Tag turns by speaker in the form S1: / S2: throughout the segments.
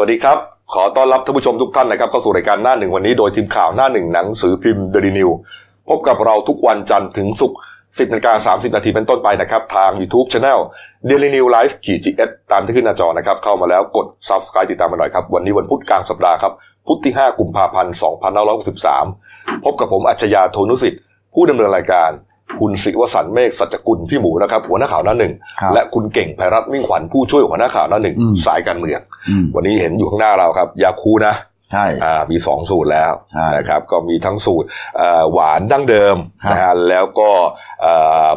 S1: สวัสดีครับ ขอต้อนรับท่านผู้ชมทุกท่านนะครับเข้าสู่รายการหน้าหนึ่งวันนี้โดยทีมข่าวหน้าหนึ่งหนังสือพิมพ์เดลินิวพบกับเราทุกวันจันทร์ถึงศุกร์10นาฬิกา30นาทีเป็นต้นไปนะครับ ทาง YouTube Channel Daily New Life ขีจีเอสตามที่ขึ้นหน้าจอนะครับ เข้ามาแล้วกด Subscribe ติดตามมาหน่อยครับ วันนี้วันพุธกลางสัปดาห์ครับ พุธที่5กุมภาพันธ์2563พบกับผมอัจฉริยะโทนุสิทธิ์ผู้ดำเนินรายการ คุณศิวสันต์เมฆสัจกุลพี่หมูนะครับหัวหน้าข่าวหน้าหนึ่ง
S2: ครับ
S1: และคุณเก่งไพรัตน์มิ่งขวัญผู้ช่วยหัวหน้าข่าวหน้าหนึ่ง
S2: อืม
S1: สายการเมือง
S2: อืม
S1: วันนี้เห็นอยู่ข้างหน้าเราครับยาคูลท์นะ
S2: ใช่
S1: อ่ามีสองสูตรแล้ว
S2: ใช่
S1: นะครับก็มีทั้งสูตรเอ่อหวานดั้งเดิม
S2: ครับ
S1: นะฮะแล้วก็เอ่อ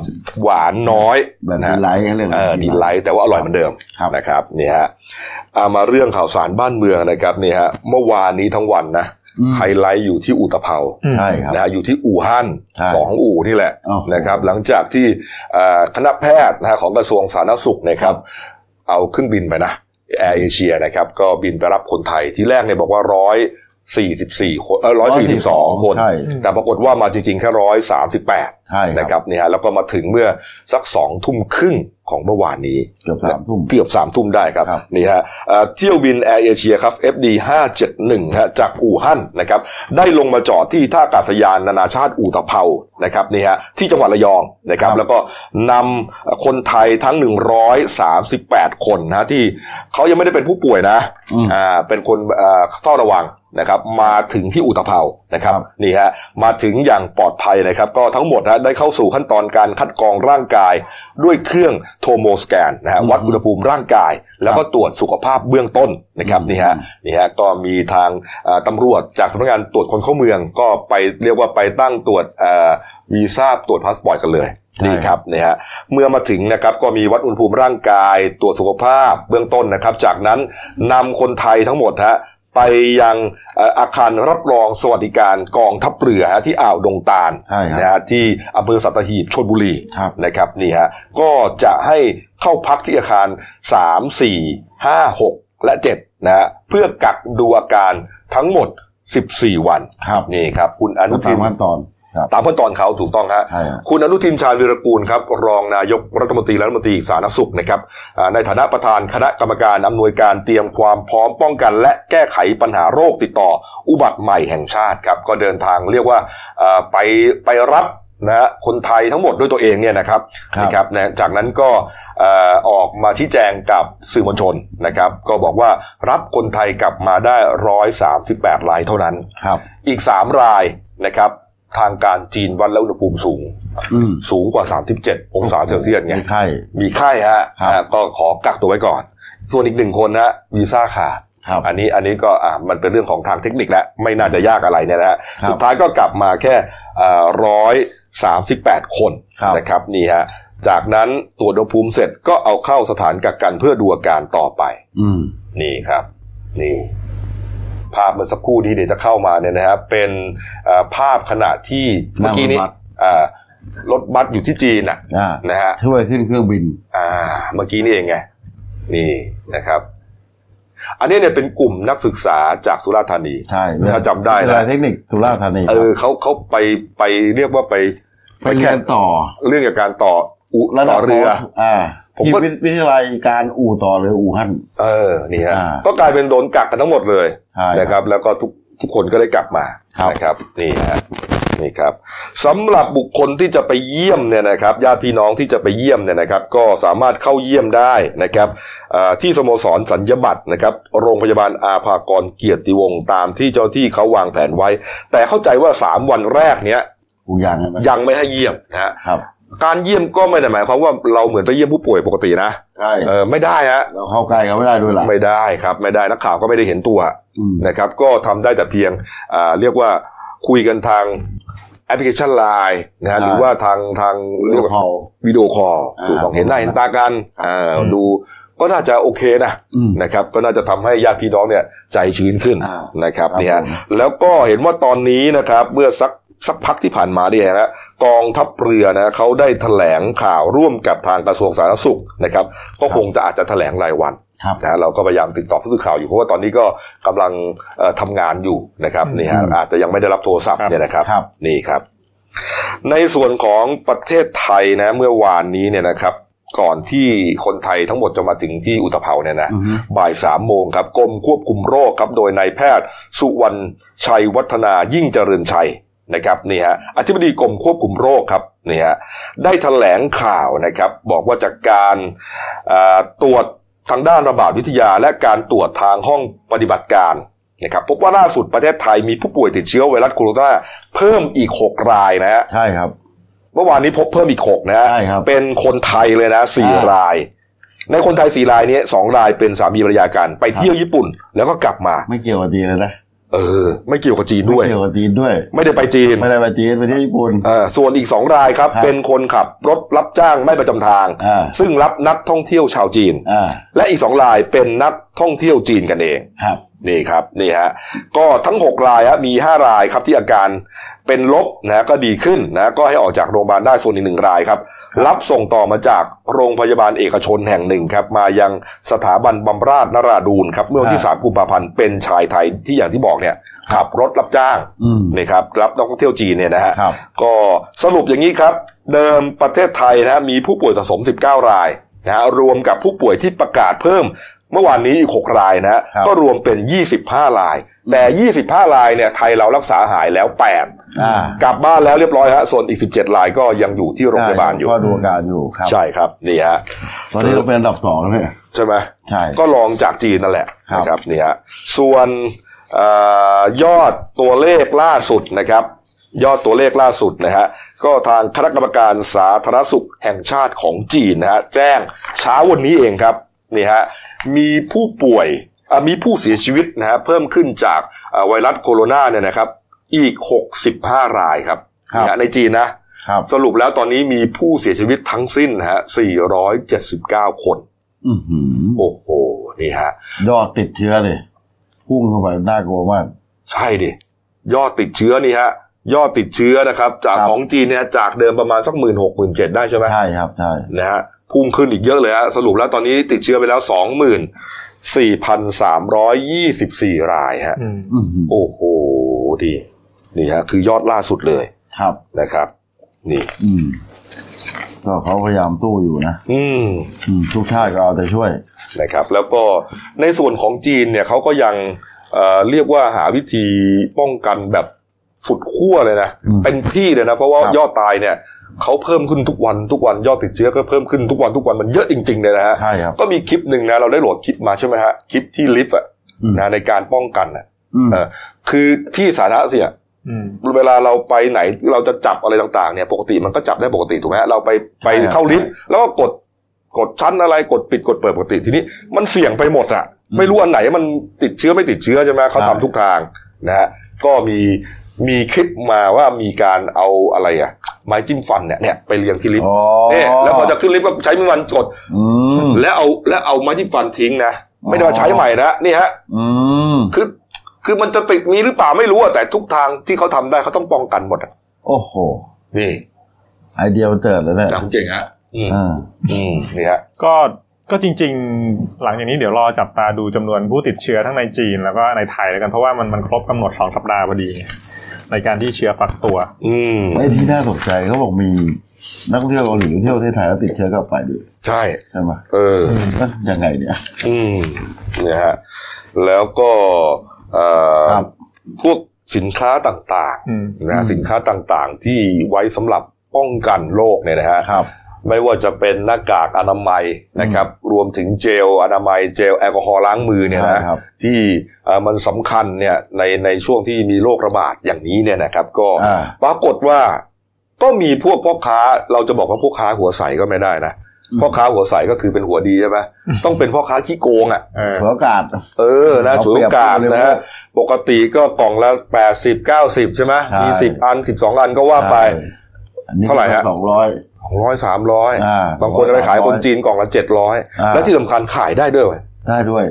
S1: หวานน้อย
S2: แบบ
S1: นะ
S2: ดี
S1: ฮะ
S2: ไลท์เขาเรียก
S1: เออดีไลท์แต่ว่าอร่อยเหมือนเดิม
S2: ครับ
S1: นะครับนี่ฮะเอามาเรื่องข่าวสารบ้านเมืองนะครับนี่ฮะเมื่อวานนี้ทั้งวันนะ
S2: อืม
S1: ไฮไลท์อยู่ที่อู่ตะเภา
S2: ใช่ครับ
S1: นะฮะอยู่ที่อู่ฮั่น
S2: ใช่
S1: สองอู่นี่แหละ
S2: อ้าว
S1: นะครับ หลังจากที่เอ่อคณะแพทย์นะฮะของกระทรวงสาธารณสุขนะครับ เอาเครื่องบินไปนะแอร์เอเชียนะครับ ก็บินไปรับคนไทยที่แรกเนี่ยบอกว่าร้อยสี่สิบสี่คนเออร้อยสี่สิบสองคน
S2: ใช่
S1: แต่ปรากฏว่ามาจริงๆแค่ร้อยสามสิบแปด
S2: ใช่
S1: นะครับเนี่ยฮะแล้วก็มาถึงเมื่อสักสองทุ่มครึ่งของเมื่อวานนี้
S2: เกือบสามทุ่ม
S1: เกือบสามทุ่มได้ครับ
S2: ครับ
S1: นี่ฮะเอ่อเที่ยวบินแอร์เอเชียครับ FD 571ฮะจากอู่ฮั่นนะครับได้ลงมาจอดที่ท่าอากาศยานนานาชาติอู่ตะเภานะครับนี่ฮะที่จังหวัดระยองนะครับแล้วก็นำคนไทยทั้ง 138 คนนะฮะที่เขายังไม่ได้เป็นผู้ป่วยนะ
S2: อืม
S1: อ่าเป็นคนเอ่อเฝ้าระวังนะครับมาถึงที่อุตภเปา นะครับ
S2: ครับ
S1: นี่ฮะมาถึงอย่างปลอดภัยนะครับ ก็ทั้งหมดนะได้เข้าสู่ขั้นตอนการคัดกรองร่างกายด้วยเครื่องโทโมสแกนนะฮะ
S2: อืม
S1: วัดอุณหภูมิร่างกาย แล้วก็ตรวจสุขภาพเบื้องต้นนะครับ
S2: อืม
S1: นี่ฮะนี่ฮะก็มีทางเอ่อตำรวจจากสำนักงานตรวจคนเข้าเมือง ก็ไปเรียกว่าไปตั้งตรวจเอ่อวีซ่าตรวจพาสปอร์ตกันเลย
S2: ใช่
S1: นี่ครับนี่ฮะเมื่อมาถึงนะครับก็มีวัดอุณหภูมิร่างกายตรวจสุขภาพเบื้องต้นนะครับ จากนั้นนำคนไทยทั้งหมดฮะ ไปยังเอ่ออาคารรับรองสวัสดิการกองทัพเรือฮะที่อ่าวดงตาล
S2: ใช่ครับ
S1: นะฮะที่อำเภอสัตหีบชลบุรี
S2: ครับ
S1: นะครับนี่ฮะก็จะให้เข้าพักที่อาคาร 3 4 5 6 และ7นะฮะเพื่อกักดูอาการทั้งหมด 14 วัน
S2: ครับ
S1: นี่ครับ คุณอนุ
S2: ตา
S1: ทิ
S2: ม
S1: น
S2: ขั้นตอนครับ
S1: ตามขั้นตอนเขาถูกต้องฮะ
S2: ใช่ครับ
S1: คุณอนุทินชาญวีรกูลครับรองนายกรัฐมนตรีและรัฐมนตรีสาธารณสุขนะครับอ่าในฐานะประธานคณะกรรมการอำนวยการเตรียมความพร้อมป้องกัน และแก้ไขปัญหาโรคติดต่อ อุบัติใหม่แห่งชาติครับก็เดินทางเรียกว่าอ่าไปไปรับนะฮะคนไทยทั้งหมดด้วยตัวเองเนี่ยนะครับ
S2: ครับ
S1: นะครับนะจากนั้นก็เอ่อออกมาชี้แจงกับสื่อมวลชนนะครับ ก็บอกว่ารับคนไทยกลับมาได้ 138รายเท่านั้น
S2: ครับ
S1: อีก 3 รายนะครับ ทางการจีนวัดแล้วอุณหภูมิสูง
S2: อืม
S1: สูงกว่า 37 องศาเซลเซียสไง
S2: มีไข้
S1: มีไข้ฮะ
S2: ครับ
S1: อ่าก็ขอกักตัวไว้ก่อน ส่วนอีกหนึ่งคนนะวีซ่าขาด
S2: ครับ
S1: อันนี้อันนี้ก็อ่ามันเป็นเรื่องของทางเทคนิคแล้วไม่น่าจะยากอะไรเนี่ยนะฮะ
S2: ครับ
S1: สุดท้ายก็กลับมาแค่ร้อยสามสิบแปดคน
S2: ครับ
S1: นะครับนี่ฮะจากนั้นตรวจอุณหภูมิเสร็จก็เอาเข้าสถานกักกันเพื่อดูอาการต่อไป
S2: อืม
S1: นี่ครับ นี่ ภาพเมื่อสักครู่นี้เดี๋ยวจะเข้ามาเนี่ยนะครับเป็นเอ่อภาพขณะที่เมื่อกี้นี้
S2: นั่งรถบัส
S1: อ่ารถบัสอยู่ที่จีนน่ะ
S2: อ่า
S1: นะฮะ
S2: ช่วยขึ้นเครื่องบิน
S1: อ่า เมื่อกี้นี่เองไงนี่นะครับ อันนี้เนี่ยเป็นกลุ่มนักศึกษาจากสุราษฎร์ธานี
S2: ใช่
S1: ถ้าจำได้
S2: วิท
S1: นะ
S2: ยาลัยเทคนิคสุราษฎร์ธานีค
S1: เอ
S2: รับ
S1: อเขาเขาไปไปเรียกว่าไป
S2: ไปเรียนต่อ
S1: เรื่องเกี่ยวกับการต่ออุ
S2: ระดั
S1: ต่
S2: บ
S1: อเรือ
S2: อ่า
S1: ผม
S2: ที่
S1: ก็
S2: วิวิทยาลัยการอู่ต่อเรืออู่ฮั่น
S1: เออนี่ฮะ
S2: อ่า
S1: ก็กลายเป็นโดนกักกันทั้งหมดเลย
S2: ใช่
S1: นะครับ แล้วก็ทุกทุกคนก็ได้กลับมา
S2: ครับ
S1: นะครับนี่ฮะนี่ครับสำหรับบุคคลที่จะไปเยี่ยมเนี่ยนะครับญาติพี่น้องที่จะไปเยี่ยมเนี่ยนะครับ ก็สามารถเข้าเยี่ยมได้นะครับอ่าที่สโมสรสัญญบัตรนะครับ โรงพยาบาลอาภากรเกียรติวงศ์ตามที่เจ้าที่เขาวางแผนไว้ แต่เข้าใจว่าสามวันแรกเนี้ย
S2: อู่ยางใช่ไหม
S1: ยังไม่ให้เยี่ยมนะฮะ
S2: ครับ
S1: การเยี่ยมก็ไม่ได้หมายความว่าเราเหมือนไปเยี่ยมผู้ป่วยปกตินะ
S2: ใช่
S1: เออไม่ได้ฮะ
S2: เราเข้าใกล้เขาไม่ได้ด้วยล่ะ
S1: ไม่ได้ครับ ไม่ได้นักข่าวก็ไม่ได้เห็นตัว
S2: อืม
S1: นะครับ ก็ทำได้แต่เพียงอ่าเรียกว่าคุยกันทางแอปพลิเคชันไลน์นะฮะ
S2: ใช่
S1: หรือว่าทางทางเรียกว่า
S2: พอ
S1: วิดีโอคอล
S2: อ่า
S1: ถูกต้องเห็นหน้าเห็นตากันอ่าดูก็น่าจะโอเคนะ
S2: อืม
S1: นะครับ ก็น่าจะทำให้ญาติพี่น้องเนี่ยใจชื้นขึ้น
S2: อ่า
S1: นะครับ
S2: ครับ
S1: นี่ฮะ
S2: ผม
S1: แล้วก็เห็นว่าตอนนี้นะครับ เมื่อสัก สักพักที่ผ่านมาเนี่ยนะกองทัพเรือนะเขาได้แถลงข่าวร่วมกับทางกระทรวงสาธารณสุขนะครับ ก็คงจะอาจจะแถลงรายวัน
S2: ครับ
S1: นะฮะเราก็พยายามติดต่อผู้สื่อข่าวอยู่เพราะว่าตอนนี้ก็กำลังเอ่อทำงานอยู่นะครับนี่ฮะ
S2: อืม
S1: อาจจะยังไม่ได้รับโทรศัพท์เนี่ยนะครับ
S2: ครับ
S1: นี่ครับ ในส่วนของประเทศไทยนะ เมื่อวานนี้เนี่ยนะครับก่อนที่คนไทยทั้งหมดจะมาถึงที่อุตภเปาเนี่ยนะ
S2: อือฮึ
S1: บ่ายสามโมงครับกรมควบคุมโรคครับโดยนายแพทย์ สุวรรณชัยวัฒนายิ่งเจริญชัย นะครับนี่ฮะอธิบดีกรมควบคุมโรคครับนี่ฮะได้แถลงข่าวนะครับบอกว่าจากการอ่าตรวจทางด้านระบาดวิทยา และการตรวจทางห้องปฏิบัติการนะครับพบว่าล่าสุดประเทศไทยมีผู้ป่วยติดเชื้อไวรัสโคโรนาเพิ่มอีก 6 รายนะฮะ
S2: ใช่ครับ
S1: เมื่อวานนี้พบเพิ่มอีก 6 นะฮะ
S2: ใช่ครับ
S1: เป็นคนไทยเลยนะสี่
S2: อ่าร
S1: ราย ในคนไทยสี่รายนี้สองรายเป็นสามีภรรยากันไปเที่ยวญี่ปุ่น แล้วก็กลับมา
S2: ไม่เกี่ยวกับจีนเลยนะ
S1: เออ ไม่เกี่ยวกับจีนด้วย
S2: ไม่เกี่ยวกับจีนด้วย
S1: ไม่ได้ไปจีน
S2: ไม่ได้ไปจีนไปเที่ยวญี่ปุ่น
S1: เออส่วนอีกสองรายครับ
S2: ครับ
S1: เป็นคนขับรถรับจ้างไม่ประจำทาง
S2: อ่า
S1: ซึ่งรับนักท่องเที่ยวชาวจีน
S2: อ่า
S1: และอีกสองรายเป็นนักท่องเที่ยวจีนกันเอง
S2: ครับ
S1: นี่ครับนี่ฮะก็ทั้ง 6 รายฮะมี 5 รายครับที่อาการเป็นลบนะก็ดีขึ้นนะก็ให้ออกจากโรงพยาบาลได้ส่วนอีกหนึ่งรายครับ รับส่งต่อมาจากโรงพยาบาลเอกชนแห่งหนึ่งครับ มายังสถาบันบำราศนราดูนครับเมื่อวันที่
S2: อ่า
S1: 3กุมภาพันธ์เป็นชายไทยที่อย่างที่บอกเนี่ยขับรถรับจ้าง
S2: อืม
S1: นี่ครับรับนักท่องเที่ยวจีนเนี่ยนะฮะ
S2: ครับ
S1: ก็สรุปอย่างนี้ครับ เดิมประเทศไทยนะฮะมีผู้ป่วยสะสม 19 รายนะฮะรวมกับผู้ป่วยที่ประกาศเพิ่ม เมื่อวานนี้อีก 6 รายนะฮะ
S2: ครับ
S1: ก็รวมเป็น 25 ราย แต่ 25 รายเนี่ยไทยเรารักษาหายแล้ว8
S2: อ่าก
S1: ลับบ้านแล้วเรียบร้อยฮะ ส่วนอีก 17 รายก็ยังอยู่ที่โรงพยาบาลอยู่
S2: ก็ดูอาการอยู่ครับ
S1: ใช่ครับ นี่ฮะ
S2: ตอนนี้เราเป็นอันดับสองแล้วเนี่ย
S1: ใช่ไหม
S2: ใช่
S1: ก็ลองจากจีนนั่นแหละ
S2: ครับ
S1: นะครับนี่ฮะ ส่วนเออยอดตัวเลขล่าสุดนะครับยอดตัวเลขล่าสุดนะฮะก็ทางคณะกรรมการสาธารณสุขแห่งชาติของจีนนะฮะแจ้งเช้าวันนี้เองครับนี่ฮะ มีผู้ป่วยอะมีผู้เสียชีวิตนะฮะเพิ่มขึ้นจากอ่าไวรัสโคโรนาเนี่ยนะครับ อีก 65 รายครับ
S2: ครับ
S1: นี่ฮะในจีนนะครับสรุปแล้วตอนนี้มีผู้เสียชีวิตทั้งสิ้นนะฮะ 479 คน
S2: อือหือ
S1: โอ้โห นี่ฮะ
S2: ยอดติดเชื้อเลยพุ่งเข้าไปน่ากลัวมาก
S1: ใช่ดิ ยอดติดเชื้อนี่ฮะ ยอดติดเชื้อนะครับ จาก
S2: ครับ
S1: ของจีนเนี่ยจากเดิมประมาณสักหมื่นหกหมื่นเจ็ดได้ใช่ไหม
S2: ใช่ครับ ใช่
S1: นะฮะ พุ่งขึ้นอีกเยอะเลยฮะสรุปแล้วตอนนี้ติดเชื้อไปแล้วสองหมื่นสี่พันสามร้อยยี่สิบสี่รายฮะ
S3: อืม
S2: อือหือ
S1: โอ้โหดีนี่ฮะคือยอดล่าสุดเลย
S2: ครับ
S1: นะครับ นี่
S2: อืมก็เขาพยายามตู้อยู่นะ
S1: อืม
S2: อืมทุกชาติก็เอาแต่ช่วย
S1: นะครับ แล้วก็ในส่วนของจีนเนี่ยเขาก็ยังเอ่อเรียกว่าหาวิธีป้องกันแบบสุดขั้วเลยนะ
S2: อืม
S1: เป็นที่เลยนะ เพราะว่า
S2: ครับ
S1: ยอดตายเนี่ย เขาเพิ่มขึ้นทุกวันทุกวันยอดติดเชื้อก็เพิ่มขึ้นทุกวันทุกวันมันเยอะจริงๆเลยนะฮะ
S2: ใช่ครับ
S1: ก็มีคลิปหนึ่งนะเราได้โหลดคลิปมาใช่ไหมฮะคลิปที่ลิฟต์อะ
S2: อืม
S1: นะในการป้องกันอะ
S2: อืม
S1: เออคือที่สาธารณะเสีย
S3: อืม
S1: เวลาเราไปไหนเราจะจับอะไรต่างๆเนี่ยปกติมันก็จับได้ปกติถูกไหมฮะเราไปไป
S2: ใช่ครับ
S1: เข้าลิฟต์แล้วก็กดกดชั้นอะไรกดปิดกดเปิดปกติทีนี้มันเสี่ยงไปหมดอะไม่รู้อันไหนมันติดเชื้อไม่ติดเชื้อใช่ไหมเขา
S2: ใช่
S1: ทำทุกทางนะฮะก็มีมีคลิปมาว่ามีการเอาอะไรอะ ไม้จิ้มฟันเนี่ยเนี่ยไปเรียงที่ลิฟต์
S2: อ๋อ
S1: เนี่ยแล้วพอจะขึ้นลิฟต์ก็ใช้มือมันกด
S2: อืม
S1: แล้วเอาแล้วเอาไม้จิ้มฟันทิ้งนะไม่ได้มาใช้ใหม่นะนี่ฮะ
S2: อืม
S1: คือคือมันจะติดมีหรือเปล่าไม่รู้อะแต่ทุกทางที่เขาทำได้เขาต้องป้องกันหมดอะ
S2: โอ้โห
S1: นี่
S2: ไอเดียมันเจิดเลยเนี่ย
S1: จำเก่งฮะอืม
S2: อ่า
S1: อืมนี่ฮะ
S3: ก็ก็จริง ๆ หลังจากนี้เดี๋ยวรอจับตาดูจำนวนผู้ติดเชื้อทั้งในจีนแล้วก็ในไทยแล้วกันเพราะว่ามันมันครบกำหนดสองสัปดาห์พอดีไง ในการที่เชื้อฟักตัว
S1: อืม
S2: ไอ้ที่น่าสนใจเขาบอกมีนักท่องเที่ยวเกาหลีเที่ยวประเทศไทยแล้วติดเชื้อกลับไปด้วย
S1: ใช่
S2: ใช่ไหม
S1: เออ
S2: เอ๊ะยังไงเนี่ย
S1: อืมเนี่ยฮะแล้วก็เอ่อ
S2: ครับ
S1: พวกสินค้าต่าง
S3: อืม
S1: ๆนะฮะสินค้าต่างๆ ที่ไว้สำหรับป้องกันโรคเนี่ยนะฮะ
S2: ครับ
S1: ไม่ว่าจะเป็นหน้ากากอนามัยนะครับ รวมถึงเจลอนามัยเจลแอลกอฮอล์ล้างมือเนี่ยนะ
S2: ใช่ครับ
S1: ที่เอ่อมันสำคัญเนี่ยในในช่วงที่มีโรคระบาดอย่างนี้เนี่ยนะครับ ก็
S2: อ่า
S1: ปรากฏว่าก็มีพวกพ่อค้าเราจะบอกว่าพ่อค้าหัวใสก็ไม่ได้นะ
S2: อืม
S1: พ่อค้าหัวใสก็คือเป็นหัวดีใช่ไหมต้องเป็นพ่อค้าขี้โกงอะ
S3: เออ
S2: ถือโอกาส
S1: เออนะ
S2: เอา
S1: ฉวย
S2: เปรี
S1: โอย
S2: บ
S1: กาส
S2: ผู้บริโภค
S1: นะฮะปกติก็กล่องละแปดสิบเก้าสิบใช่ไหม
S2: ใช่
S1: มีสิบอันสิบสองอันก็ว่าไป
S2: อันนี้
S1: เท่าไหร่ฮะ
S2: สองร้อย
S1: ส องร้อยสามร้อย
S2: อ่า
S1: บางคนจะไปขาย
S2: 200
S1: คนจีนกล่องละเจ็ดร้อย
S2: อ่า
S1: และที่สำคัญขายได้ด้วยเว้ย
S2: ได้ด้วย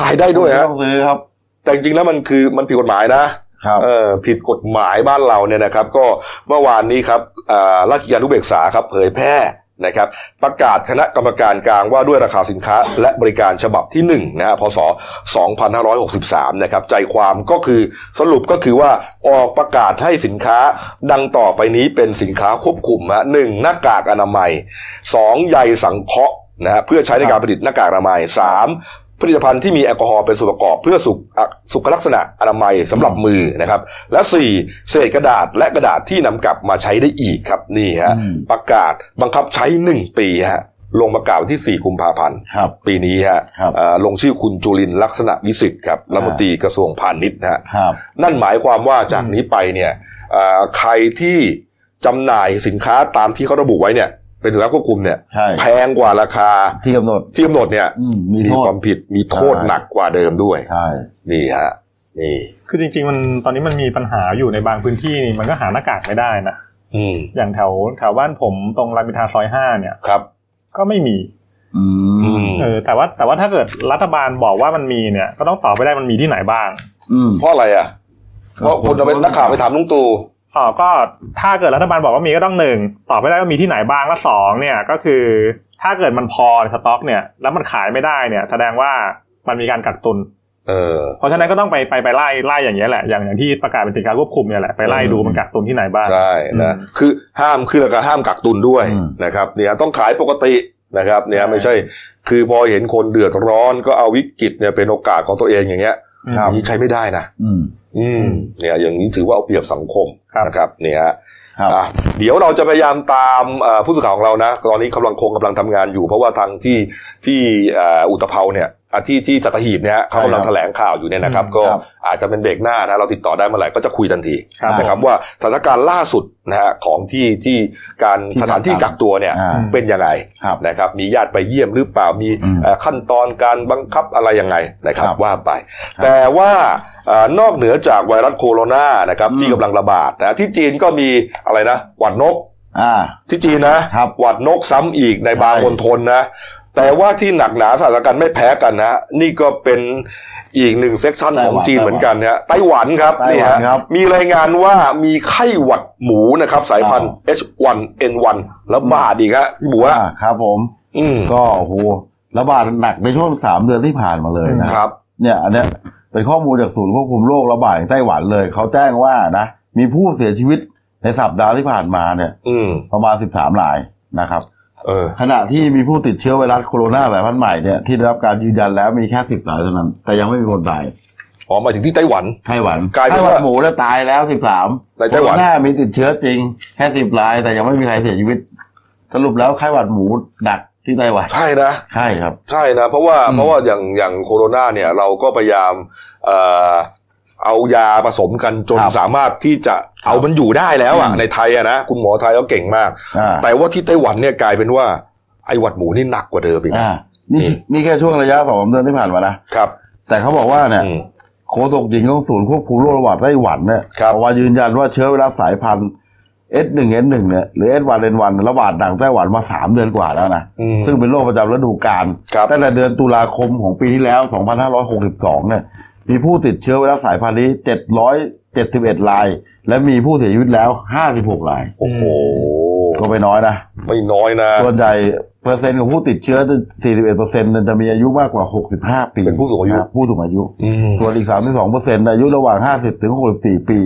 S1: ขายได้ด้วย
S2: ไม่
S1: ฮะ
S2: ต้องซื้อครับ
S1: แต่จริงๆแล้วมันคือมันผิดกฎหมายนะ
S2: ครับ
S1: เออผิดกฎหมายบ้านเราเนี่ยนะครับ ก็เมื่อวานนี้ครับอ่าราชกิจจานุเบกษาครับ เผยแพร่ นะครับประกาศคณะกรรมการกลางว่าด้วยราคาสินค้าและบริการฉบับที่1นะฮะพศ 2563 นะครับใจความก็คือสรุปก็คือว่าออกประกาศให้สินค้าดังต่อไปนี้เป็นสินค้าควบคุมฮะหนึ่งหน้ากากอนามัย 2. ใยสังเคราะห์นะฮะเพื่อใช้ในการผลิตหน้ากากอนามัย 3. ผลิตภัณฑ์ที่มีแอลกอฮอล์เป็นส่วนประกอบเพื่อสุขอะสุขลักษณะอนามัยสำหรับมือนะครับ และ 4. เศษกระดาษและกระดาษที่นำกลับมาใช้ได้อีกครับนี่ฮะ
S2: อืม
S1: ประกาศบังคับใช้ 1 ปีฮะลงประกาศวันที่ 4 กุมภาพันธ์
S2: ครับ
S1: ปีนี้ฮะ
S2: ครับ
S1: เอ่อลงชื่อคุณจุลินทร์ลักษณะวิสิทธิ์ครับรัฐมนตรีกระทรวงพาณิชย์นะฮะ
S2: ครับ
S1: นั่นหมายความว่าจากนี้ไปเนี่ยเอ่อใครที่จำหน่ายสินค้าตามที่เขาระบุไว้เนี่ย เป็นสินค้าควบคุมเนี่ย
S2: ใช่
S1: แพงกว่าราคา
S2: ที่กำหนด
S1: ที่กำหนดเนี่ย
S2: อืมมี
S1: มี
S2: โทษ
S1: ความผิดมีโทษ
S2: ใช่
S1: หนักกว่าเดิมด้วย
S2: ใช่
S1: นี่ฮะนี่
S3: คือจริง ๆ มันตอนนี้มันมีปัญหาอยู่ในบางพื้นที่นี่มันก็หาหน้ากากไม่ได้นะ
S1: อืม
S3: อย่างแถวแถวบ้านผมตรงรามอินทราซอยห้าเนี่ย
S1: ครับ
S3: ก็ไม่มี
S2: อื
S1: อื
S2: ม
S1: ม
S3: เออแต่ว่าแต่ว่าถ้าเกิดรัฐบาลบอกว่ามันมีเนี่ย ก็ต้องตอบไปได้มันมีที่ไหนบ้าง
S2: อืม
S1: เพราะอะไรอะเพราะคนจะเป็นนักข่าวไปถามลุงตู่
S3: อ๋อก็ถ้าเกิดรัฐบาลบอกว่ามีก็ต้องหนึ่งตอบไม่ได้ว่ามีที่ไหนบ้างและสองเนี่ยก็คือถ้าเกิดมันพอในสต็อกเนี่ยแล้วมันขายไม่ได้เนี่ย แสดงว่ามันมีการกักตุน
S1: เออ
S3: เพราะฉะนั้นก็ต้องไปไปไปไล่ไล่อย่างเงี้ยแหละอย่างอย่างที่ประกาศเป็นสินค้าควบคุมเนี่ยแหละไปไล่ดูมันกักตุนที่ไหนบ้าง
S1: ใช่นะ
S3: อืม
S1: คือห้ามคือแล้วก็ห้ามกักตุนด้วย
S2: อืม
S1: นะครับเนี่ยต้องขายปกตินะครับเนี่ย
S3: ใช่
S1: ไม่ใช่ คือพอเห็นคนเดือดร้อนก็เอาวิกฤตเนี่ยเป็นโอกาสของตัวเองอย่างเงี้ย
S2: ครับ
S1: อย่างนี้ใช้ไม่ได้นะ
S2: อืม
S1: อืมเนี่ยอย่างนี้ถือว่าเอาเปรียบสังคม
S3: ครับ
S1: นะครับเนี่ยฮะ
S2: ครับ
S1: อะเดี๋ยวเราจะพยายามตามเอ่อผู้สื่อข่าวของเรานะ ตอนนี้กำลังคงกำลังทำงานอยู่ เพราะว่าทางที่ที่เอ่ออุตภเปาเนี่ยอะที่ที่สัตหีบเนี่ยฮะเขากำลังแถลงข่าวอยู่เนี่ยนะครับ
S3: อืม
S1: ก็
S2: ครับ
S1: อาจจะเป็นเบรกหน้านะเราติดต่อได้เมื่อไหร่ก็จะคุยทันที
S3: ครับ
S1: นะครับว่าสถานการณ์ล่าสุดนะฮะของที่ที่การ
S2: ที่
S1: สถานที่กักตัวเนี่ย
S2: อ่า
S1: เป็นยังไง
S2: ครับ
S1: นะครับมีญาติไปเยี่ยมหรือเปล่ามี
S2: อืม
S1: เอ่อขั้นตอนการบังคับอะไรยังไงนะครับ
S2: ครับ
S1: ว่าไป
S2: ครับ
S1: แต่ว่าเอ่อนอกเหนือจากไวรัสโคโรนานะครับ
S2: อืม
S1: ที่กำลังระบาดนะที่จีนก็มีอะไรนะหวัดนก
S2: อ่า
S1: ที่จีนนะครับหวัดนกซ้ำอีกในบาง
S2: ใช่
S1: มณฑลนะ แต่ว่าที่หนักหนาสถานการณ์ไม่แพ้กันนะนี่ก็เป็นอีกหนึ่งเซกชันของจีนเหมือนกันนะไต้หวันครับ
S2: ไต้หวัน
S1: นี่ฮะ
S2: ครับ
S1: มีรายงานว่ามีไข้หวัดหมูนะครับ สายพันธุ์ H1N1 แล้วบาดอีกฮะพี่บัว
S2: อ่าครับผม
S1: อืม
S2: ก็โอ้โหระบาดหนักในช่วงสามเดือนที่ผ่านมาเลยนะ
S1: ครับ
S2: เนี่ยอันเนี้ยเป็นข้อมูลจากศูนย์ควบคุมโรคระบาดของไต้หวันเลย เขาแจ้งว่านะ มีผู้เสียชีวิตในสัปดาห์ที่ผ่านมาเนี่ย
S1: อืม
S2: ประมาณ13รายนะครับ
S1: เออ
S2: ขณะที่มีผู้ติดเชื้อไวรัสโคโรนาสายพันธุ์ใหม่เนี่ยที่ได้รับการยืนยันแล้วมีแค่10รายเท่านั้น แต่ยังไม่มีคนตาย
S1: อ๋อหมายถึงที่ไต้หวัน
S2: ไต้หวัน
S1: กลายเป็น
S2: ไต้หวัน
S1: ว่า
S2: หมูแล้วตายแล้ว13
S1: ในไต้หวัน
S2: โคโรนามีติดเชื้อจริงแค่10ราย แต่ยังไม่มีใครเสียชีวิต สรุปแล้วไข้หวัดหมูหนักที่ไต้หวัน
S1: ใช่นะ
S2: ใช่ครับ
S1: ใช่นะ เพราะว่า
S2: อืม
S1: เพราะว่าอย่างอย่างโคโรนาเนี่ยเราก็พยายามเอ่อ เอายาผสมกันจน
S2: ครับ
S1: สามารถที่จะเอามันอยู่ได้แล้วอะ
S2: อืม
S1: ในไทยอะนะคุณหมอไทยก็เก่งมาก
S2: อ่า
S1: แต่ว่าที่ไต้หวันเนี่ยกลายเป็นว่าไอ้หวัดหมูนี่หนักกว่าเดิมอีกนะ
S2: อ่านี่นี่แค่ช่วงระยะสองสามเดือนที่ผ่านมานะ
S1: ครับ
S2: แต่เขาบอกว่าเนี่ย
S1: อืม
S2: โฆษกหญิงของศูนย์ควบคุมโรคระบาดไต้หวันเนี่ย
S1: ครับ
S2: ออกมายืนยันว่าเชื้อไวรัสสายพันธุ์ S1N1 เนี่ยหรือ S1N1 ระบาดหนักไต้หวันมาสามเดือนกว่าแล้วนะ
S1: อืม
S2: ซึ่งเป็นโรคประจำฤดูกาล
S1: ครับ
S2: ตั้งแต่เดือนตุลาคมของปีที่แล้ว 2562 เนี่ย มีผู้ติดเชื้อไวรัสสายพันธุ์นี้771ราย และมีผู้เสียชีวิตแล้ว56ราย
S1: โอ้โห
S2: ก็ไม่น้อยนะ
S1: ไม่น้อยนะ
S2: ส่วนใหญ่เปอร์เซ็นต์ของผู้ติดเชื้อ 41เปอร์เซ็นต์จะมีอายุมากกว่า 65 ปี
S1: เป็นผู้สูงอายุ
S2: ครับผู้สูงอายุ
S1: อืม
S2: ส่วนอีก 32เปอร์เซ็นต์อายุระหว่าง 50 ถึง 64 ปี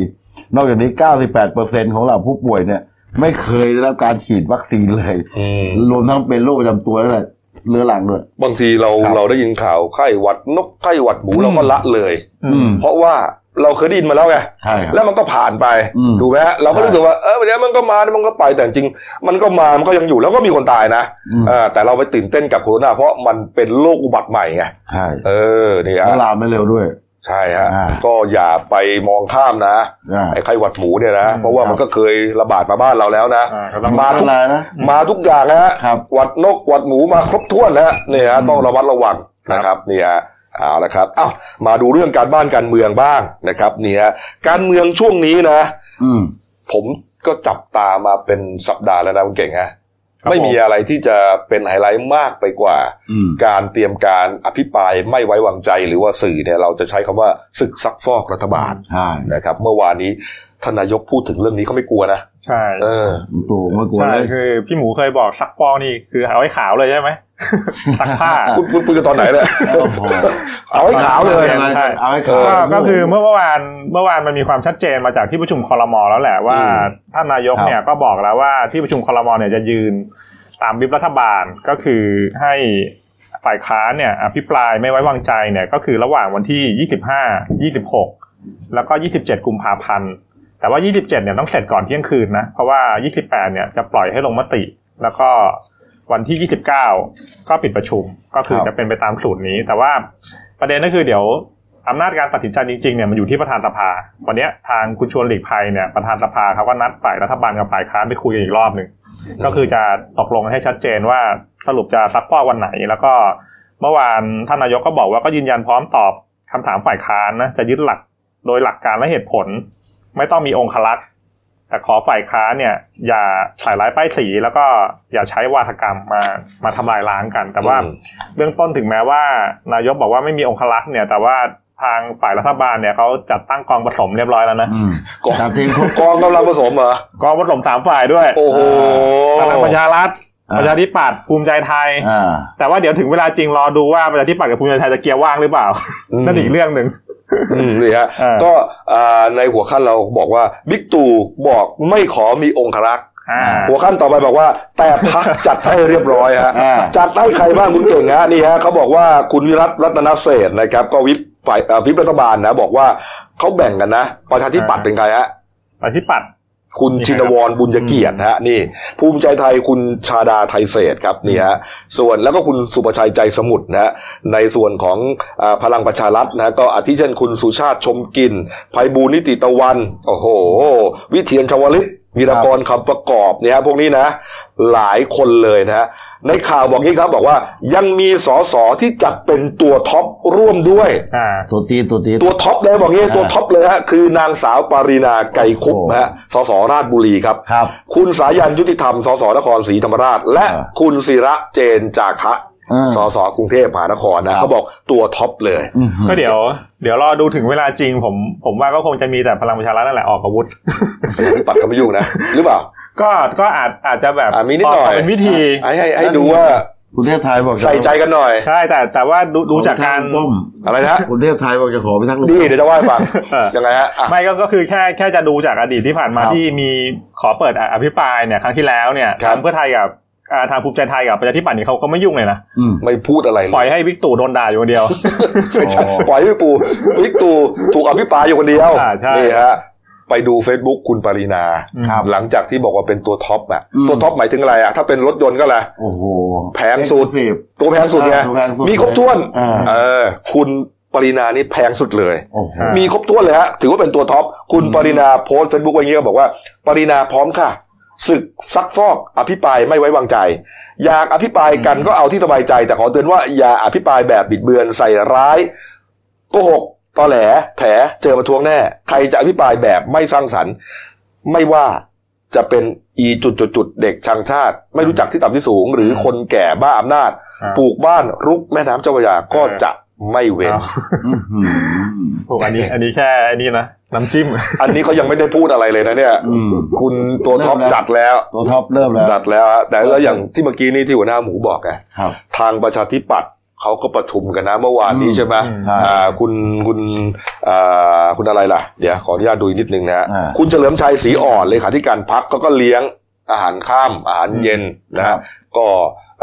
S2: นอกจากนี้ 98เปอร์เซ็นต์ของเหล่าผู้ป่วยเนี่ย ไม่เคยได้รับการฉีดวัคซีนเลย
S1: อืม
S2: รวมทั้งเป็นโรคประจำตัวและ เรื้อรังด้วย
S1: บางทีเรา
S2: ครับ
S1: เราได้ยินข่าวไข้หวัดนกไข้หวัดหมู
S2: อืม
S1: เราก็ละเลย
S2: อืม
S1: เพราะว่าเราเคยได้ยินมาแล้วไง
S2: ใช่ครับ
S1: แล้วมันก็ผ่านไป
S2: อืม
S1: ถูกไหมฮะเราก็
S2: ใช่
S1: รู้สึกว่าเออวันนี้มันก็มามันก็ไปแต่จริงมันก็มามันก็ยังอยู่แล้วก็มีคนตายนะ
S2: อืม
S1: เออแต่เราไปตื่นเต้นกับโคโรนาเพราะมันเป็นโรคอุบัติใหม่ไง
S2: ใช่
S1: เออนี่
S2: แล้ว
S1: ฮะ
S2: ลามไม่เร็วด้วย
S1: ใช่ฮะ
S2: อ่า
S1: ก็อย่าไปมองข้ามนะ
S2: อ่า
S1: ไอ้ไข้หวัดหมูเนี่ยนะ
S3: อืม
S1: เพราะว่ามันก็เคยระบาดมาบ้านเราแล้วนะ
S3: อ่าก็ต้อง
S1: มาทุก
S2: อะไรนะ
S1: มาทุกอย่างนะฮะ
S2: ครับ
S1: หวัดนกหวัดหมูมาครบถ้วนนะฮะนี่ฮะ
S2: อืม
S1: ต้องระมัดระวังนะครับนี่ฮะเอาละครับเอ้ามาดูเรื่องการบ้านการเมืองบ้างนะครับนี่ฮะการเมืองช่วงนี้นะ
S2: อืม
S1: ผมก็จับตามาเป็นสัปดาห์แล้วนะคุณเก่งฮะ
S3: ครับ
S1: ไม่มีอะไรที่จะเป็นไฮไลท์มากไปกว่า
S2: อืม
S1: การเตรียมการอภิปรายไม่ไว้วางใจหรือว่าสื่อเนี่ยเราจะใช้คำว่าศึกซักฟอกรัฐบาล
S2: ใช่
S1: นะครับ เมื่อวานนี้ ท่านนายกพูดถึงเรื่องนี้เขาไม่กลัวนะ
S3: ใช่
S1: เออ
S2: ลุงตู่ไม่กลัว
S3: ใช่
S2: เลย
S3: คือ พี่หมูเคยบอกซักฟอกนี่คือเอาไว้ขาวเลยใช่ไหมซักผ้า
S1: คุณคุณคุยกันตอนไหนเนี่ย
S2: โอ้โห
S1: เอาให้ขาวเลย
S3: ใช่
S2: เอาให้
S1: เอ
S2: ขาว
S1: อ
S3: ก็ก็คือเมื่อเมื่อวานเมื่อวานมันมีความชัดเจนมาจากที่ประชุมคอรมอแล้วแหละว่า
S1: อืม
S3: ท่านนายกเนี่ยก็บอกแล้วว่าที่ประชุมคอรมอเนี่ยจะยืนตามวิปรัฐบาลก็คือให้ฝ่ายค้านเนี่ยอภิปรายไม่ไว้วางใจเนี่ยก็คือระหว่างวันที่ 25 26 แล้วก็ 27 กุมภาพันธ์ แต่ว่า 27 เนี่ยต้องเสร็จก่อนเที่ยงคืนนะ เพราะว่า 28 เนี่ยจะปล่อยให้ลงมติ แล้วก็วันที่ 29 ก็ปิดประชุม ก็คือ
S2: ครับ
S3: จะเป็นไปตามสูตรนี้ แต่ว่าประเด็นก็คือเดี๋ยวอำนาจการตัดสินใจจริงๆเนี่ยมันอยู่ที่ประธานสภา วันเนี้ยทางคุณชวนหลีกภัยเนี่ยประธานสภาเขาก็นัดฝ่ายรัฐบาลกับฝ่ายค้านไปคุยกันอีกรอบหนึ่งก็คือจะตกลงให้ชัดเจนว่าสรุปจะซักฟอกวันไหน แล้วก็เมื่อวานท่านนายกก็บอกว่าก็ยืนยันพร้อมตอบคำถามฝ่ายค้านนะจะยึดหลักโดยหลักการและเหตุผล ไม่ต้องมีองคลักษณ์แต่ขอฝ่ายค้านเนี่ย อย่าใส่ร้ายป้ายสี แล้วก็อย่าใช้วาทกรรมมามาทำลายล้างกัน แต่ว่า
S1: อืม
S3: เบื้องต้นถึงแม้ว่า นายกบอกว่าไม่มีองคลักษณ์เนี่ย แต่ว่าทางฝ่ายรัฐบาลเนี่ยเขาจัดตั้งกองผสมเรียบร้อยแล้วนะ
S2: อืม
S1: กอง
S2: จัดทีมครบ
S1: กองกำลังผสมเหรอ
S3: กองผสมสามฝ่ายด้วย
S1: โอ้โห
S3: พลังประชารัฐ
S2: อ่า
S3: ประชาธิปัตย์ภูมิใจไทย
S2: อ่า
S3: แต่ว่าเดี๋ยวถึงเวลาจริงรอดูว่าประชาธิปัตย์กับภูมิใจไทยจะเกียร์ว่างหรือเปล่า
S1: อืม
S3: นั่นอีกเรื่องหนึ่ง
S1: อืม นี่ฮะ
S3: เออ
S1: ก็อ่าในหัวขั้นเราบอกว่าบิ๊กตู่บอกไม่ขอมีองครักษ์
S3: อ่า
S1: หัวขั้นต่อไปบอกว่า แต่พักจัดให้เรียบร้อยฮะ
S2: อ่า
S1: จัดให้ใครบ้างคุณเก่งฮะนี่ฮะเขาบอกว่าคุณวิรัตรัตนเศรษฐ์นะครับ ก็วิปฝ่ายเอ่อวิปรัฐบาลนะ บอกว่าเขาแบ่งกันนะประชาธิปัตย์เป็นใครฮะ
S3: ประชาธิปัตย์
S1: คุณ
S3: นี่
S1: ชินวรบุญยเกียรติฮะนี่ ภูมิใจไทยคุณชาดาไทยเศรษฐ์ครับนี่ฮะส่วนแล้วก็คุณสุประชัยใจสมุทรนะฮะในส่วนของอาพลังประชารัฐนะฮะก็อาทิเช่นคุณสุชาติชมกลิ่นไพบูลย์นิติตะวัน โอ้โห วิเชียรชวลิต วีรกรคำประกอบเนี่ยฮะพวกนี้นะ หลายคนเลยนะฮะในข่าวบอกงี้ครับบอกว่ายังมีสสที่จัดเป็นตัวท็อปร่วมด้วย
S3: อ่า
S2: ตัวตีนตัวตีน
S1: ตัวท็อปเลยบอกงี้
S2: อ่า
S1: ตัวท็อปเลยฮะคือนางสาวปารีณาไกรคุปต์
S2: โอ้โห
S1: ฮะสสราชบุรีครับ
S2: ครับ
S1: คุณสายันยุติธรรมสสนครศรีธรรมราช และ
S2: อ่า
S1: คุณศิระเจนจาคะ
S2: อ่า
S1: สสกรุงเทพมหานคร
S2: ครั
S1: นะ
S2: บ
S1: เขาบอกตัวท็อปเลย
S2: อื้อหือ
S3: ก็เดี๋ยว เดี๋ยวรอดูถึงเวลาจริง ผมผมว่าก็คงจะมีแต่พลังประชารัฐนั่นแหละออกอาวุธ
S1: ปัดก็ไม่ยุ่งนะ หรือเปล่า
S3: ก็ก็อาจอาจจะแบบ
S1: อ่ามีนิดหน่อย
S3: กเป็นวิธี
S1: ให้ให้ให้ดูว่า
S2: คุณเทพไทยบอกะ
S1: ใส่ใจกันหน่อย
S3: ใช่แต่แต่ว่าดูดูจากการ
S2: ขอพิทัษ์ลุงป้อม
S1: อะไรนะ
S2: คุณเทพไทยบอกจะขอพิทักษ์ลุง
S1: ดี
S2: ป้อม
S1: เดี๋ยวจะว่าให้ฟัง
S3: เออ
S1: ยังไงฮะอะ
S3: ไม่ก็ก็คือแค่แค่จะดูจากอดีตที่ผ่านมา
S2: ครับ
S3: ที่มีขอเปิดอภิปรายเนี่ยครั้งที่แล้วเนี่ย
S1: ครับ
S3: ทางเพื่อไทยกับอ่า ทางภูมิใจไทยกับประชาธิปัตย์นี่เขาก็ไม่ยุ่งเลยนะ
S2: อืม
S1: ไม่พูดอะไรเล
S3: ปล่อย
S1: ย
S3: ให้บิ๊กตู่โดนด่าอยู่คนเดียว
S1: ไม่ใช่
S2: อ๋อ
S1: ปล่อยให้พี่ปูวิกตูถูกอภิปรายอยู่คนเดียว
S3: อ่าใช่
S1: นี่ฮะไปดู Facebook คุณปารีณา
S2: ครับ
S1: หลังจากที่บอกว่าเป็นตัวท็อปอะ
S2: อืม
S1: ตัวท็อปหมายถึงอะไรอะถ้าเป็นรถยนต์ก็อะไร
S2: โอ้โห
S1: แพงสุด
S2: สิบ
S1: ตัวแพงสุดไง
S2: ตัวแพงสุด
S1: มีครบถ้วน
S2: อ่า
S1: เออคุณปรินานี่แพงสุดเลย
S2: โอ้โห
S3: อ่า
S1: มีครบถ้วนเลยฮะ ถือว่าเป็นตัวท็อป คุณ
S2: อืม
S1: ปรินาโพสเฟซบุ๊กไว้อย่างนี้ก็บอกว่า ปรินาพร้อมค่ะ ศึกซักฟอกอภิปรายไม่ไว้วางใจ อยากอภิปรายกันก็เอาที่สบายใจ แต่ขอเตือนว่าอย่าอภิปรายแบบบิดเบือนใส่ร้ายโกหกตอแหลแถเจอมาทวงแน่ ใครจะอภิปรายแบบไม่สร้างสรรค์ไม่ว่าจะเป็นอีจุดจุดจุดๆๆเด็กชังชาติ ไม่รู้จักที่ต่ำที่สูง หรือคนแก่บ้าอำนาจ
S3: อ่า
S1: ปลูกบ้านรุกแม่น้ำเจ้าพระยาก็จะ ไม่เว้น
S3: เอา
S2: อื้อหือ
S3: โอ้อันนี้ อันนี้แค่อันนี้นะน้ำจิ้ม
S1: อันนี้เขายังไม่ได้พูดอะไรเลยนะเนี่ย
S2: อืม
S1: คุณตัวท็อป
S2: เริ่มแล้ว
S1: จัดแล้ว
S2: ตัวท็อปเริ่มแล้ว
S1: จัดแล้วฮะแต่แล้วอย่างที่เมื่อกี้นี่ที่หัวหน้าหมูบอกไง
S2: ครับ
S1: ทางประชาธิปัตย์เขาก็ประชุมกันนะเมื่อวานนี้
S2: อืม
S1: ใช่ไหม
S3: อืม
S2: ใช่
S1: อ่าคุณคุณอ่าคุณอะไรล่ะ เดี๋ยวขออนุญาตดูอีกนิดนึงนะฮะ
S2: อ่า
S1: คุณเฉลิมชัยศรีอ่อนเลขาธิการพักก็ก็เลี้ยงอาหารข้ามอาหารเย็นนะ
S2: ครั
S1: ฮะ
S2: บ
S1: ก็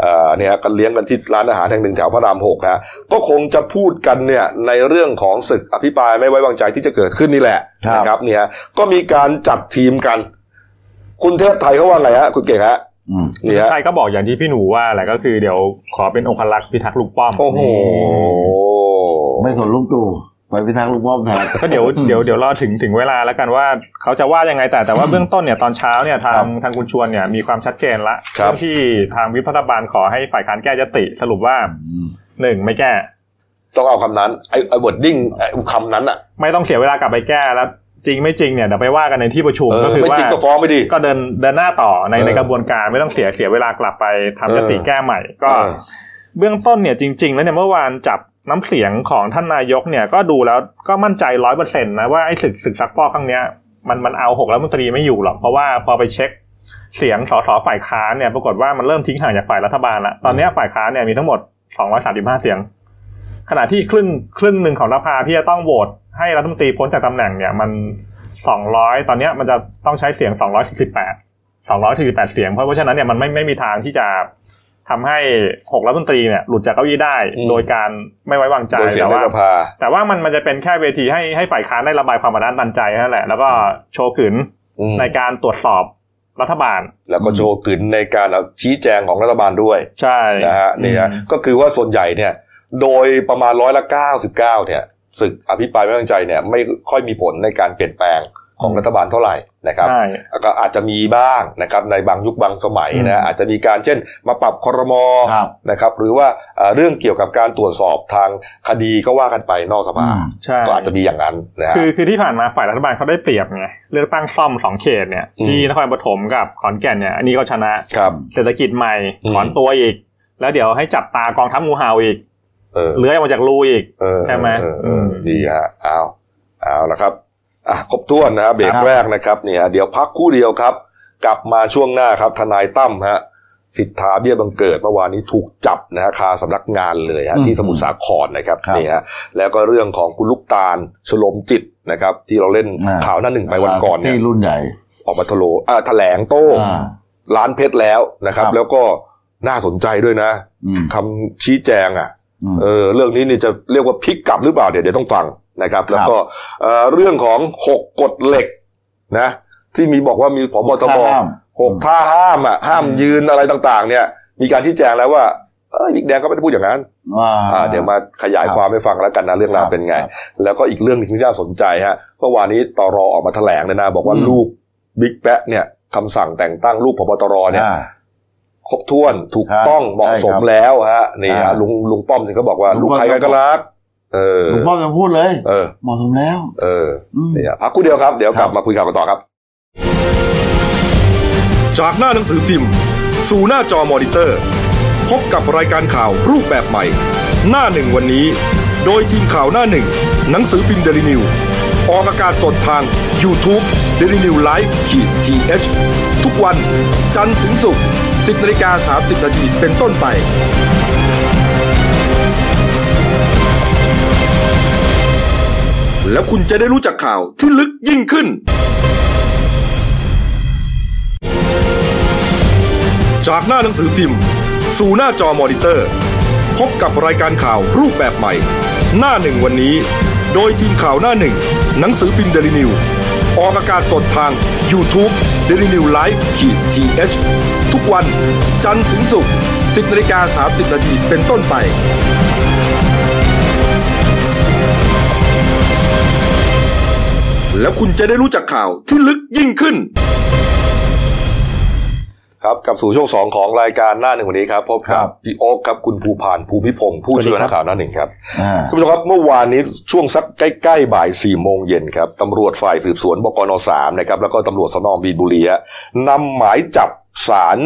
S1: เอ่อเนี่ยกันเลี้ยงกันที่ร้านอาหารแห่งหนึ่งแถวพระรามหกนะฮะก็คงจะพูดกันเนี่ยในเรื่องของศึกอภิปรายไม่ไว้วางใจที่จะเกิดขึ้นนี่แหละ
S2: ครับ
S1: นะครับเนี่ยก็มีการจัดทีมกัน คุณเทพไทยเขาว่าไงฮะคุณเก่งฮะ
S2: อืม
S1: นี่ฮะ
S3: ใช่ก็บอกอย่างที่พี่หนูว่าแหละก็คือเดี๋ยวขอเป็นองคลักษ์พิทักษ์ลูกป้อม
S1: โอ้โห
S2: ไม่สนลุงตู่ ไปพิทักษ์ลุงป้อมแทน
S3: ก็เดี๋ยวเดี๋ยวเดี๋ยวรอถึงถึงเวลาแล้วกันว่าเขาจะว่ายังไงแต่แต่ว่าเบื้องต้นเนี่ยตอนเช้าเนี่ยทา
S2: ครั
S3: ง
S2: บ
S3: ทางคุณชวนเนี่ยมีความชัดเจนละ
S1: ครับ
S3: เรื่องที่ทางวิพรัฐบาลขอให้ฝ่ายค้านแก้ยติสรุปว่า
S2: อืม
S3: หนึ่งไม่แก้
S1: ต้องเอาคำนั้นไอ้ไอ้บทดิ้งไอ้คำนั้นอะ
S3: ไม่ต้องเสียเวลากลับไปแก้แล้วจริงไม่จริงเนี่ยเดี๋ยวไปว่ากันในที่ประชุม
S1: เออ
S3: ก็คือ
S1: ไม่
S3: ว่า
S1: จริงก็ฟ้องไปดิ
S3: ก็เดินเดินหน้าต่อใน
S1: เออ
S3: ในกระบวนการไม่ต้องเสียเสียเวลากลับไปทำยติ
S1: เออ
S3: แก้ใหม่ ก็
S1: เออ
S3: เบื้องต้นเนี่ยจริง ๆ แล้วเนี่ยเมื่อวานจับ น้ำเสียงของท่านนายกเนี่ยก็ดูแล้วก็มั่นใจร้อยเปอร์เซ็นต์นะว่าไอ้ศึกศึกซักฟอกครั้งเนี้ยมันมันเอาหกรัฐมนตรีไม่อยู่หรอก เพราะว่าพอไปเช็คเสียงสสฝ่ายค้านเนี่ยปรากฏว่ามันเริ่มทิ้งห่างจากฝ่ายรัฐบาลละตอนเนี้ยฝ่ายค้านเนี่ยมีทั้งหมด235เสียง ขณะที่ครึ่งครึ่งหนึ่งของสภาที่จะต้องโหวตให้รัฐมนตรีพ้นจากตำแหน่งเนี่ยมัน200ตอนเนี้ยมันจะต้องใช้เสียง248 248เสียง เพราะเพราะฉะนั้นเนี่ยมันไม่ไม่มีทางที่จะ ทำให้หกรัฐมนตรีเนี่ยหลุดจากเก้าอี้ได้
S1: อืม
S3: โดยการไม่ไว้วางใจ
S1: โดยเสียง
S3: แต่
S1: ใน
S3: ว่า
S1: สภา
S3: แต่ว่ามันมันจะเป็นแค่เวทีให้ให้ฝ่ายค้านได้ระบายความอัดอั้นตันใจนั่นแหละ แล้วก็โชว์ขืน
S1: อืม
S3: ในการตรวจสอบรัฐบาล
S1: แล้วก็โชว์กึนในการชี้แจงของรัฐบาลด้วย
S3: ใช่
S1: นะฮะนี่ฮะก็คือว่าส่วนใหญ่เนี่ย โดยประมาณร้อยละเก้าสิบเก้าเนี่ยศึกอภิปรายไม่ไว้วางใจเนี่ยไม่ค่อยมีผลในการเปลี่ยนแปลง ของรัฐบาลเท่าไหร่นะครับ
S3: ใช่
S1: ก็อาจจะมีบ้างนะครับในบางยุคบางสมัย
S3: อื
S1: นะ
S3: ม
S1: อาจจะมีการเช่น มาปรับคอรมอ
S2: ครับ
S1: นะครับหรือว่าเอ่อเรื่องเกี่ยวกับการตรวจสอบทางคดีก็ว่ากันไปนอกสภา
S2: อืม
S3: ใช่
S1: ก็อาจจะมีอย่างนั้นนะฮะ
S3: คือคือที่ผ่านมาฝ่ายรัฐบาลเขาได้เปรียบไงเลือกตั้งซ่อมสองเขตเนี่ย
S1: อืม
S3: ที่นครปฐมกับขอนแก่นเนี่ยอันนี้ก็ชนะ
S1: ครับ
S3: เศรษฐกิจใหม่
S1: อืม
S3: ถอนตัวอีก แล้วเดี๋ยวให้จับตากองทัพงูเห่าอีก
S1: เออ
S3: เลื้อยออกมาจากรูอีก
S1: เออ
S3: ใช่ไหม
S1: เออเออ
S3: อืม
S1: ดีฮะเอาเอาละครับ อะครบถ้วนนะครับเบรก
S2: ครับ
S1: แรกนะครับเนี่ยเดี๋ยวพักครู่เดียวครับ กลับมาช่วงหน้าครับทนายตั้มฮะสิทธาเบี้ยบังเกิดเมื่อวานนี้ถูกจับนะฮะคาสำนักงานเลยฮะ
S2: อืม
S1: ที่สมุทรสาครนะครับ
S2: ครับ
S1: นี่ฮะแล้วก็เรื่องของคุณลูกตาลชโลมจิตนะครับ ที่เราเล่น
S2: อ่า
S1: ข่าวหน้าหนึ่งไปวันก่อนเนี่ย
S2: ที่รุ่นใหญ่
S1: ออกมาทะโลอ่าแถลงโต้
S2: อ่า
S1: ร้านเพชรแล้วนะครับ
S2: ครับ
S1: แล้วก็น่าสนใจด้วยนะ
S2: อืม
S1: คำชี้แจงอะ
S2: อืม
S1: เออเรื่องนี้นี่จะเรียกว่าพลิกกลับหรือเปล่าเดี๋ยวเดี๋ยวต้องฟัง นะครับ
S2: ครับ
S1: แล้วก็เอ่อเรื่องของหกกฎเหล็กนะ ที่มีบอกว่ามีผบทบ
S2: ห้าม
S1: หกท่าห้ามอะห้ามยืนอะไรต่างๆ เนี่ย มีการชี้แจงแล้วว่าเออบิ๊กแดงก็ไม่ได้พูดอย่างนั้น
S2: อ่า
S1: อ่าเดี๋ยวมาขยาย
S2: ครับ
S1: ความให้ฟังแล้วกันนะเรื่องราว
S2: ครับ
S1: เป็นไง
S2: ครับ
S1: แล้วก็อีกเรื่องหนึงที่น่าสนใจฮะเมื่อวานนี้ตรออกมาแถลงเลยนะ บอกว่า
S2: อืม
S1: ลูกบิ๊กแป๊ะเนี่ยคำสั่งแต่งตั้งลูกพบตรเนี่ย
S2: อ่า
S1: ครบถ้วนถูก
S2: ครับ
S1: ต้องเหมาะสม
S2: ใช่ครับ
S1: แล้วฮะนี่ฮะ
S2: อ่า
S1: ลุงลุงป้อมถึงก็บอกว่า
S2: ลุ
S1: ลู
S2: ง
S1: ก
S2: ป้อม
S1: ใครกันก็รักเออ
S2: หลวงพ่อจะพูดเลย
S1: เออ
S2: เหมาะสมแล้ว
S1: เออ
S2: อืม
S1: นี่ฮะพักกูเดียวครับ เดี๋ยวกลับ
S2: ครับ
S1: มาคุยข่าวกันต่อครับ จากหน้าหนังสือพิมพ์ สู่หน้าจอมอนิเตอร์ พบกับรายการข่าวรูปแบบใหม่ หน้าหนึ่งวันนี้ โดยทีมข่าวหน้าหนึ่ง หนังสือพิมพ์เดลิวิวออกอากาศสดทาง YouTube d e l i n e w l i v e ขีดทีเทุกวัน จันทร์ถึงศุกร์10นาฬิกา30นาทีเป็นต้นไป แล้วคุณจะได้รู้จักข่าวที่ลึกยิ่งขึ้น จากหน้าหนังสือพิมพ์ สู่หน้าจอมอนิเตอร์ พบกับรายการข่าวรูปแบบใหม่ หน้าหนึ่งวันนี้ โดยทีมข่าวหน้าหนึ่ง หนังสือพิมพ์เดลิวิวออกอากาศสดทาง YouTube d e l i n e w l i v e ขีดทีเทุกวัน จันทร์ถึงศุกร์ 10นาฬิกา30นาทีเป็นต้นไป แล้วคุณจะได้รู้จักข่าวที่ลึกยิ่งขึ้น ครับกับสู่ช่วงสองของรายการหน้าหนึ่งวันนี้ครับพบ
S2: ครั
S1: กับบพี่โอ๊คครับคุณภูพานภูมิพงศ์ผู้ช่วยนักข่าวหน้าหนึ่งครับ
S2: อ่า
S1: คุณผู้ชมครับเมื่อวานนี้ช่วงสักใกล้ๆบ่ายสี่โมงเย็นครับตำรวจฝ่ายสืบสวนบกนสามนะครับแล้วก็ตำรวจสนมีนบุรีฮะนำหมายจับศาล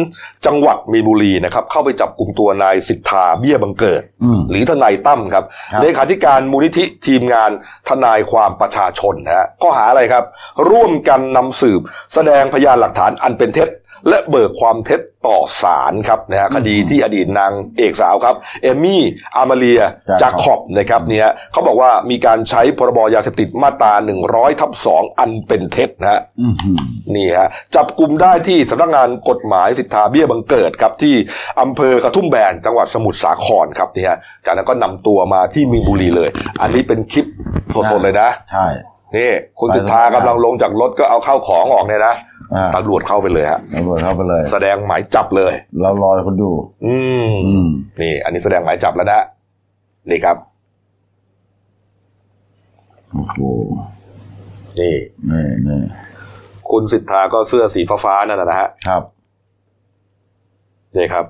S1: จังหวัดมีนบุรีนะครับเข้าไปจับกลุ่มตัวนายสิทธาเบี้ยบังเกิด
S2: อืม
S1: หรือทนายตั้มครับ
S2: ครับ
S1: เลขาธิการมูลนิธิทีมงานทนายความประชาชนนะฮะข้อหาอะไรครับ ร่วมกันนำสืบแสดงพยานหลักฐานอันเป็นเท็จ และเบิกความเท็จต่อศาลครับนะฮะคดีที่อดีตนางเอกสาวครับ เอมมี่อามาเลียจาคอบนะครับเนี่ยเขาบอกว่ามีการใช้พรบยาเสพติดมาตรา100ทับ2อันเป็นเท็จนะฮะ
S2: อืมอืม
S1: นี่ฮะจับกลุ่มได้ที่สำนักงานกฎหมายสิทธาเบี้ยบังเกิดครับที่อำเภอกระทุ่มแบนจังหวัดสมุทรสาครครับนี่ฮะจากนั้นก็นำตัวมาที่มีนบุรีเลย อันนี้เป็นคลิปสดๆเลยนะ
S2: ใช่
S1: นี่คุณสิทธากำลังลงจากรถก็เอาเข้าวของออกเนี่ยนะ
S2: อ่า
S1: ตำรวจเข้าไปเลยฮะ
S2: ตำรวจเข้าไปเลย
S1: แสดงหมายจับเลย
S2: เรารอคนดู
S1: อืม
S2: อืม
S1: นี่ อันนี้แสดงหมายจับแล้วนะนี่ครับ
S2: โอ้โห
S1: นี่
S2: นี่นี่
S1: คุณสิทธาก็เสื้อสีฟ้าๆนั่นนะนะฮะ
S2: ครับ
S1: นี่ครับ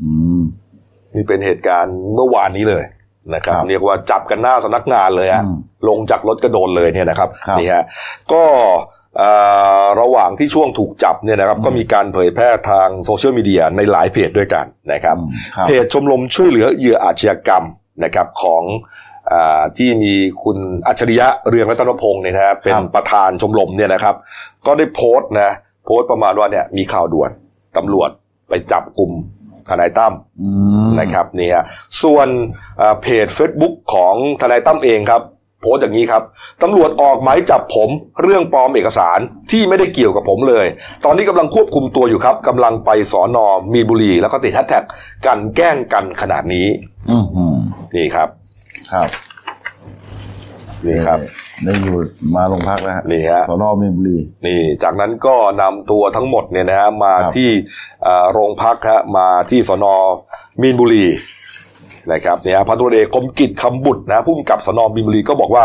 S2: อืม
S1: นี่เป็นเหตุการณ์เมื่อวานนี้เลยนะครับ
S2: ครับ
S1: เรียกว่าจับกันหน้าสำนักงานเลยฮะ
S2: อืม
S1: ลงจากรถก็โดนเลยเนี่ยนะครับ
S2: ครับ
S1: นี่ฮะก็เอ่อ ระหว่างที่ช่วงถูกจับเนี่ยนะครับ
S2: อืม
S1: ก็มีการเผยแพร่ทางโซเชียลมีเดียในหลายเพจด้วยกันนะครับ
S2: อืมครับ
S1: เพจชมรมช่วยเหลือเหยื่ออาชญากรรมนะครับของอ่าที่มีคุณอัจฉริยะเรืองรัตนพงศ์เนี่ยนะฮะเป็นประธานชมรมเนี่ยนะครับ ก็ได้โพสต์นะโพสต์ประมาณว่าเนี่ยมีข่าวด่วนตำรวจไปจับกลุ่มทนายตั้ม
S2: อืม
S1: นะครับนี่ฮะส่วนเอ่อเพจ Facebook ของทนายตั้มเองครับ โพสต์อย่างนี้ครับตำรวจออกหมายจับผมเรื่องปลอมเอกสารที่ไม่ได้เกี่ยวกับผมเลย ตอนนี้กำลังควบคุมตัวอยู่ครับกำลังไปสอนอมีนบุรี แล้วก็ติดแฮชแท็กกันแกล้งกันขนาดนี้
S2: อืมอืม
S1: นี่ครับ
S2: ครับ
S1: นี่ครับ
S2: ได้อยู่มาโรงพักแล้วฮะ
S1: นี่ฮะ
S2: สอนอมีนบุรี
S1: นี่ จากนั้นก็นำตัวทั้งหมดเนี่ยนะฮะมา
S2: ครับ
S1: ที่เอ่อโรงพักฮะมาที่สนมีนบุรี นะครับเนี่ยพันตำรวจเอกคมกิจคำบุตรนะผู้กำกับสนมีนบุรีก็บอกว่า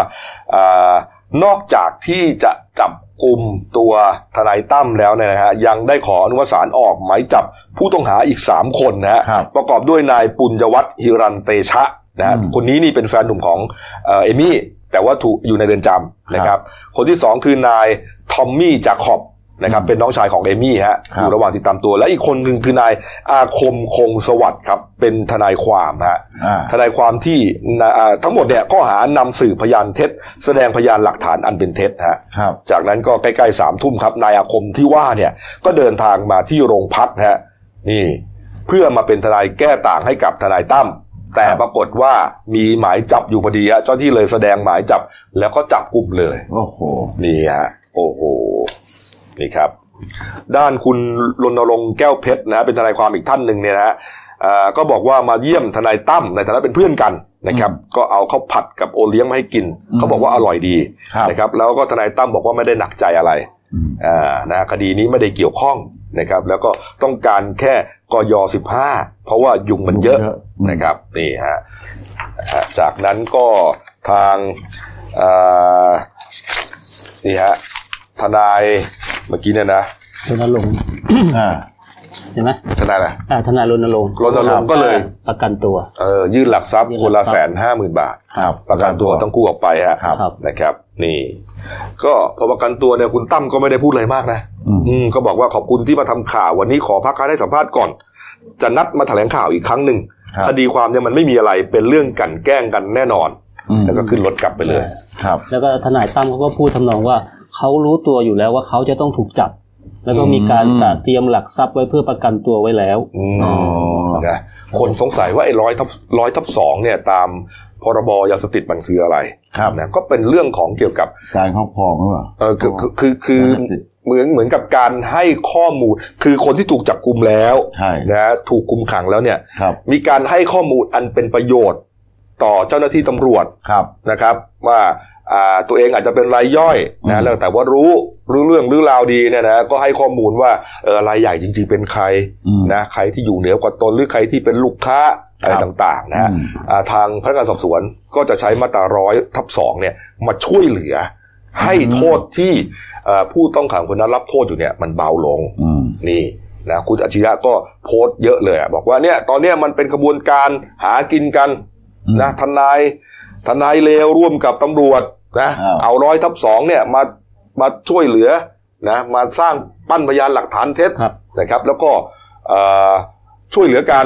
S1: อานอกจากที่จะจับกลุ่มตัวทนายตั้มแล้วเนี่ยนะฮะยังได้ขออนุมัติศาลออกหมายจับผู้ต้องหาอีก 3 คนนะฮะ
S2: ครับ
S1: ประกอบด้วยนายปุญญวัฒน์ฮิรันเตชะนะฮะ
S2: อืม
S1: คนนี้นี่เป็นแฟนหนุ่มของเอ่อเอมี่แต่ว่าถูกอยู่ในเรือนจำนะครับ คนที่สองคือนายทอมมี่จาคอบ นะครับ
S2: อืม
S1: เป็นน้องชายของเอมี่ฮะ
S2: ครับ
S1: อยู่ระหว่างติดตามตัว และอีกคนหนึ่งคือนายอาคมคงสวัสดิ์ครับ เป็นทนายความฮะ
S2: อ่า
S1: ทนายความที่นะอ่าทั้งหมดเนี่ยข้อหานำสื่อพยานเท็จ แสดงพยานหลักฐานอันเป็นเท็จฮะ
S2: ครับ
S1: จากนั้นก็ใกล้ๆสามทุ่มครับนายอาคมที่ว่าเนี่ยก็เดินทางมาที่โรงพักฮะนี่ เพื่อมาเป็นทนายแก้ต่างให้กับทนายตั้มแต่
S2: ครับ
S1: ปรากฏว่ามีหมายจับอยู่พอดีฮะเจ้าที่เลยแสดงหมายจับแล้วก็จับกลุ่มเลย
S2: โอ้โห
S1: นี่ฮะโอ้โห นี่ครับ ด้านคุณรณรงค์แก้วเพชรนะเป็นทนายความอีกท่านหนึ่งเนี่ยนะฮะอ่าก็บอกว่ามาเยี่ยมทนายตั้มในฐานะเป็นเพื่อนกันนะครับก็เอาข้าวผัดกับโอเลี้ยงมาให้กิน
S2: อืม
S1: เขาบอกว่าอร่อยดี
S2: ครับ
S1: นะครับแล้วก็ทนายตั้มบอกว่าไม่ได้หนักใจอะไร
S2: อืม
S1: อ่านะคดีนี้ไม่ได้เกี่ยวข้องนะครับ แล้วก็ต้องการแค่กยสิบห้าเพราะว่ายุงมันเยอะ
S2: ยุงเยอะอืม
S1: นะครับนี่ฮะนะฮะจากนั้นก็ทางอ่านี่ฮะทนาย เมื่อกี้เนี่ยนะ
S4: รณรงค์
S2: อ่า
S4: เห็นไหม
S1: ทนายอะไร
S4: อ่าทนายรณรงค์
S1: รณรงค์ก็เลย
S4: ประกันตัว
S1: เออยื่นหลักทรัพย์
S4: ยื่น
S1: คนละ
S4: หลักท
S1: แส
S4: รัพ
S1: น
S4: ย์
S1: ห้าหมื่นบาท
S2: ครับ
S1: ประกันตัวต้องกู้ออกไปฮะ
S2: ครับ
S4: ครับ
S1: นะครับ นี่ ก็พอประกันตัวเนี่ยคุณตั้มก็ไม่ได้พูดอะไรมากนะ
S2: อืม
S1: อืมก็บอกว่าขอบคุณที่มาทำข่าววันนี้ขอพักการให้สัมภาษณ์ก่อน จะนัดมาแถลงข่าวอีกครั้งหนึ่ง
S2: ครับ
S1: คดีความเนี่ยมันไม่มีอะไรเป็นเรื่องกลันแกล้งกันแน่นอน
S2: อืม
S1: แล้วก็ขึ้นรถกลับไปเลย
S2: ครับ
S4: แล้วก็ทนายตั้มเขาก็พูดทำนองว่า เขารู้ตัวอยู่แล้วว่าเขาจะต้องถูกจับ แล้วก็มีการ
S2: อืม
S4: ตระเตรียมหลักทรัพย์ไว้เพื่อประกันตัวไว้แล้ว
S1: อืม
S2: อ๋อ
S1: นะคนสงสัยว่าไอ้ร้อยทับร้อยทับสองเนี่ยตามพรบยาเสพติดมันคืออะไร
S2: ครับ
S1: นะก็เป็นเรื่องของเกี่ยวกับ
S2: การครอบครองหรือเปล่า
S1: เออคือคือคือคือ
S2: ยาเสพติด
S1: เหมือนเหมือนกับการให้ข้อมูล คือคนที่ถูกจับกลุ่มแล้ว
S2: ใช่
S1: นะถูกคุมขังแล้วเนี่ย
S2: ครับ
S1: มีการให้ข้อมูลอันเป็นประโยชน์ต่อเจ้าหน้าที่ตำรวจ
S2: ครับ
S1: นะครับ ว่าอ่า ตัวเองอาจจะเป็นรายย่อย
S2: อื
S1: นะ
S2: ม
S1: แล้วแต่ว่ารู้รู้เรื่องรู้ราวดีเนี่ยนะก็ให้ข้อมูลว่าเออรายใหญ่จริง ๆ เป็นใคร
S2: อืม
S1: นะใครที่อยู่เหนือกว่าตนหรือใครที่เป็นลูกค้าอะไร
S2: ครับ
S1: ต่างๆนะฮะ
S2: อืม
S1: อ่าทางพนักงานสอบสวนก็จะใช้มาตราร้อยทับสองเนี่ยมาช่วยเหลือ ให้โทษที่เอ่อผู้ต้องขังคนนั้นรับโทษอยู่เนี่ยมันเบาลง
S2: อืม
S1: นี่นะคุณอาชียะก็โพสต์เยอะเลยอะบอกว่าเนี่ยตอนเนี้ยมันเป็นขบวนการหากินกัน
S2: อืม
S1: นะทนายทนายเลวร่วมกับตำรวจ นะ
S2: อ้าว
S1: เอาร้อยทับสองเนี่ยมามาช่วยเหลือนะมาสร้างปั้นพยานหลักฐานเท็จ
S4: ครับ
S1: นะครับ แล้วก็เอ่อช่วยเหลือกัน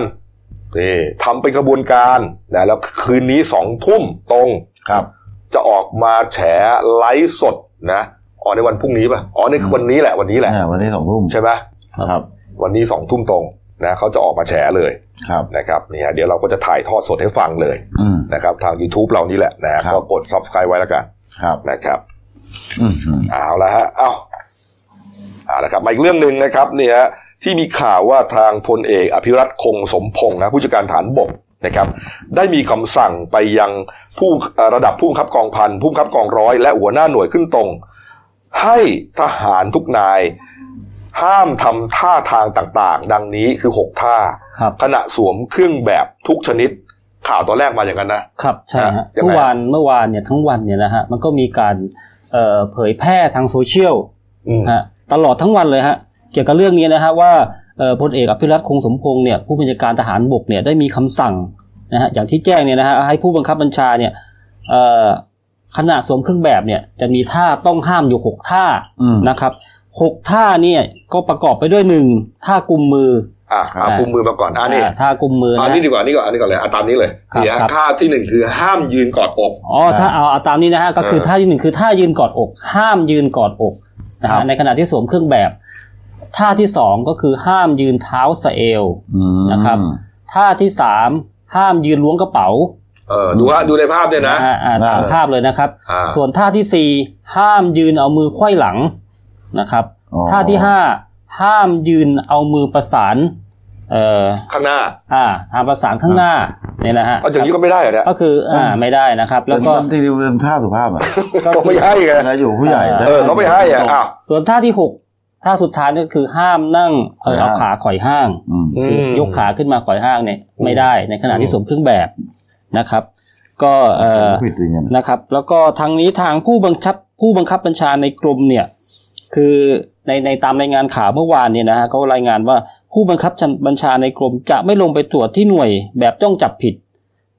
S1: นี่ทำเป็นขบวนการนะแล้วคืนนี้สองทุ่มตรง
S2: ครับ
S1: จะออกมาแฉไลฟ์สดนะอ๋อในวันพรุ่งนี้ป่ะอ๋อในวันนี้แหละวันนี้แหละ
S2: อ่าวันนี้สองทุ่ม
S1: ใช่ไหม
S2: ครับ
S1: วันนี้สองทุ่มตรง นะเขาจะออกมาแฉเลย
S2: ครับ
S1: นะครับนี่ฮะเดี๋ยวเราก็จะถ่ายทอดสดให้ฟังเลย
S2: อืม
S1: นะครับทาง YouTube เรานี่แหละนะฮะ
S2: ครับ
S1: ก็กด subscribe ไว้แล้วกัน
S2: ครับ
S1: นะครับ
S2: อืมอืม
S1: เอาละฮะเอาเอาละครับมาอีกเรื่องหนึ่งนะครับเนี่ยที่มีข่าวว่าทางพลเอกอภิรัตคงสมพงศ์นะผู้จัดการฐานบกนะครับ ได้มีคำสั่งไปยังผู้เอ่อระดับผู้บังคับกองพันผู้บังคับกองร้อย และหัวหน้าหน่วยขึ้นตรง ให้ทหารทุกนาย ห้ามทำท่าทางต่างๆ ดังนี้คือหกท่า
S4: ครับ
S1: ขณะสวมเครื่องแบบทุกชนิดข่าวตอนแรกมาอย่างนั้นนะ
S4: ครับใช่
S1: อะ
S4: ฮะ
S1: ยังไง
S4: เมื่อวานเมื่อวานเนี่ยทั้งวันเนี่ยนะฮะมันก็มีการเอ่อเผยแพร่ทางโซเชียล
S1: อืม
S4: ฮะตลอดทั้งวันเลยฮะเกี่ยวกับเรื่องนี้นะฮะว่าเอ่อพลเอกอภิรัตคงสมพงษ์เนี่ยผู้บัญชาการทหารบกเนี่ยได้มีคำสั่งนะฮะอย่างที่แจ้งเนี่ยนะฮะให้ผู้บังคับบัญชาเนี่ยเอ่อขณะสวมเครื่องแบบเนี่ยจะมีท่าต้องห้ามอยู่หกท่า
S2: อืม
S4: นะครับ หกท่าเนี่ยก็ประกอบไปด้วยหนึ่งท่ากุมมือ
S1: อะเอากุมมือมาก่อนอ่านี่
S4: อ่าท่ากุมมือ
S1: อัน
S4: นะ
S1: นี้ดีกว่าอันนี้ก่อนอันนี้ก่อนเลยอะตามนี้เลย
S4: ครับ
S1: นี่ฮะ
S4: ครับ
S1: ท่าที่หนึ่งคือห้ามยืนกอดอก
S4: อ๋อถ้าเอาเอาตามนี้นะฮะก็คือ
S1: เออ
S4: ท่าที่หนึ่งคือท่ายืนกอดอก ห้ามยืนกอดอกนะ
S2: ครั
S4: ฮะ
S2: บ
S4: ในขณะที่สวมเครื่องแบบ ท่าที่สองก็คือห้ามยืนเท้าสะเอว
S2: อืม
S4: นะครับ ท่าที่สามห้ามยืนล้วงกระเป๋า
S1: เออดูฮะดูในภาพเนี่ยนะ
S4: ฮะอ่าตามภาพเลยนะครับ
S1: อ่า
S4: ส่วนท่าที่สี่ห้ามยืนเอามือไขว้หลัง นะครับ
S2: อ๋อ
S4: ท่าที่ห้าห้ามยืนเอามือประสานเอ่อ
S1: ข้างหน้า
S4: อ่าทางประสานข้างหน้าเนี่ยนะฮะ
S1: เอาอย่างนี้ก็ไม่ได้เหรอเนี่ย
S4: ก็คืออ่าไม่ได้นะครับ แล้วก็
S2: เป็นที่เป็นท่าสุภาพอะ
S1: ก็ไม่ให้ไง
S2: เวลาอยู่ผู้ใหญ่
S1: เออเขาไม่ให้อะอ้าว
S4: ส่วนท่าที่หกท่าสุดท้ายก็คือห้ามนั่งเออเอาขาข่อยห้าง
S2: อืม
S4: คือยกขาขึ้นมาข่อยห้างเนี่ยไม่ได้ในขณะที่
S1: อืม
S4: สวมเครื่องแบบนะครับ ก็เอ่อ
S2: ผิดอย่างเงี้ย
S4: นะครับ แล้วก็ทางนี้ทางผู้บังคับผู้บังคับบัญชาในกรมเนี่ย คือในในตามรายงานข่าวเมื่อวานเนี่ยนะฮะเขารายงานว่าผู้บังคับบัญชาในกรมจะไม่ลงไปตรวจที่หน่วยแบบจ้องจับผิด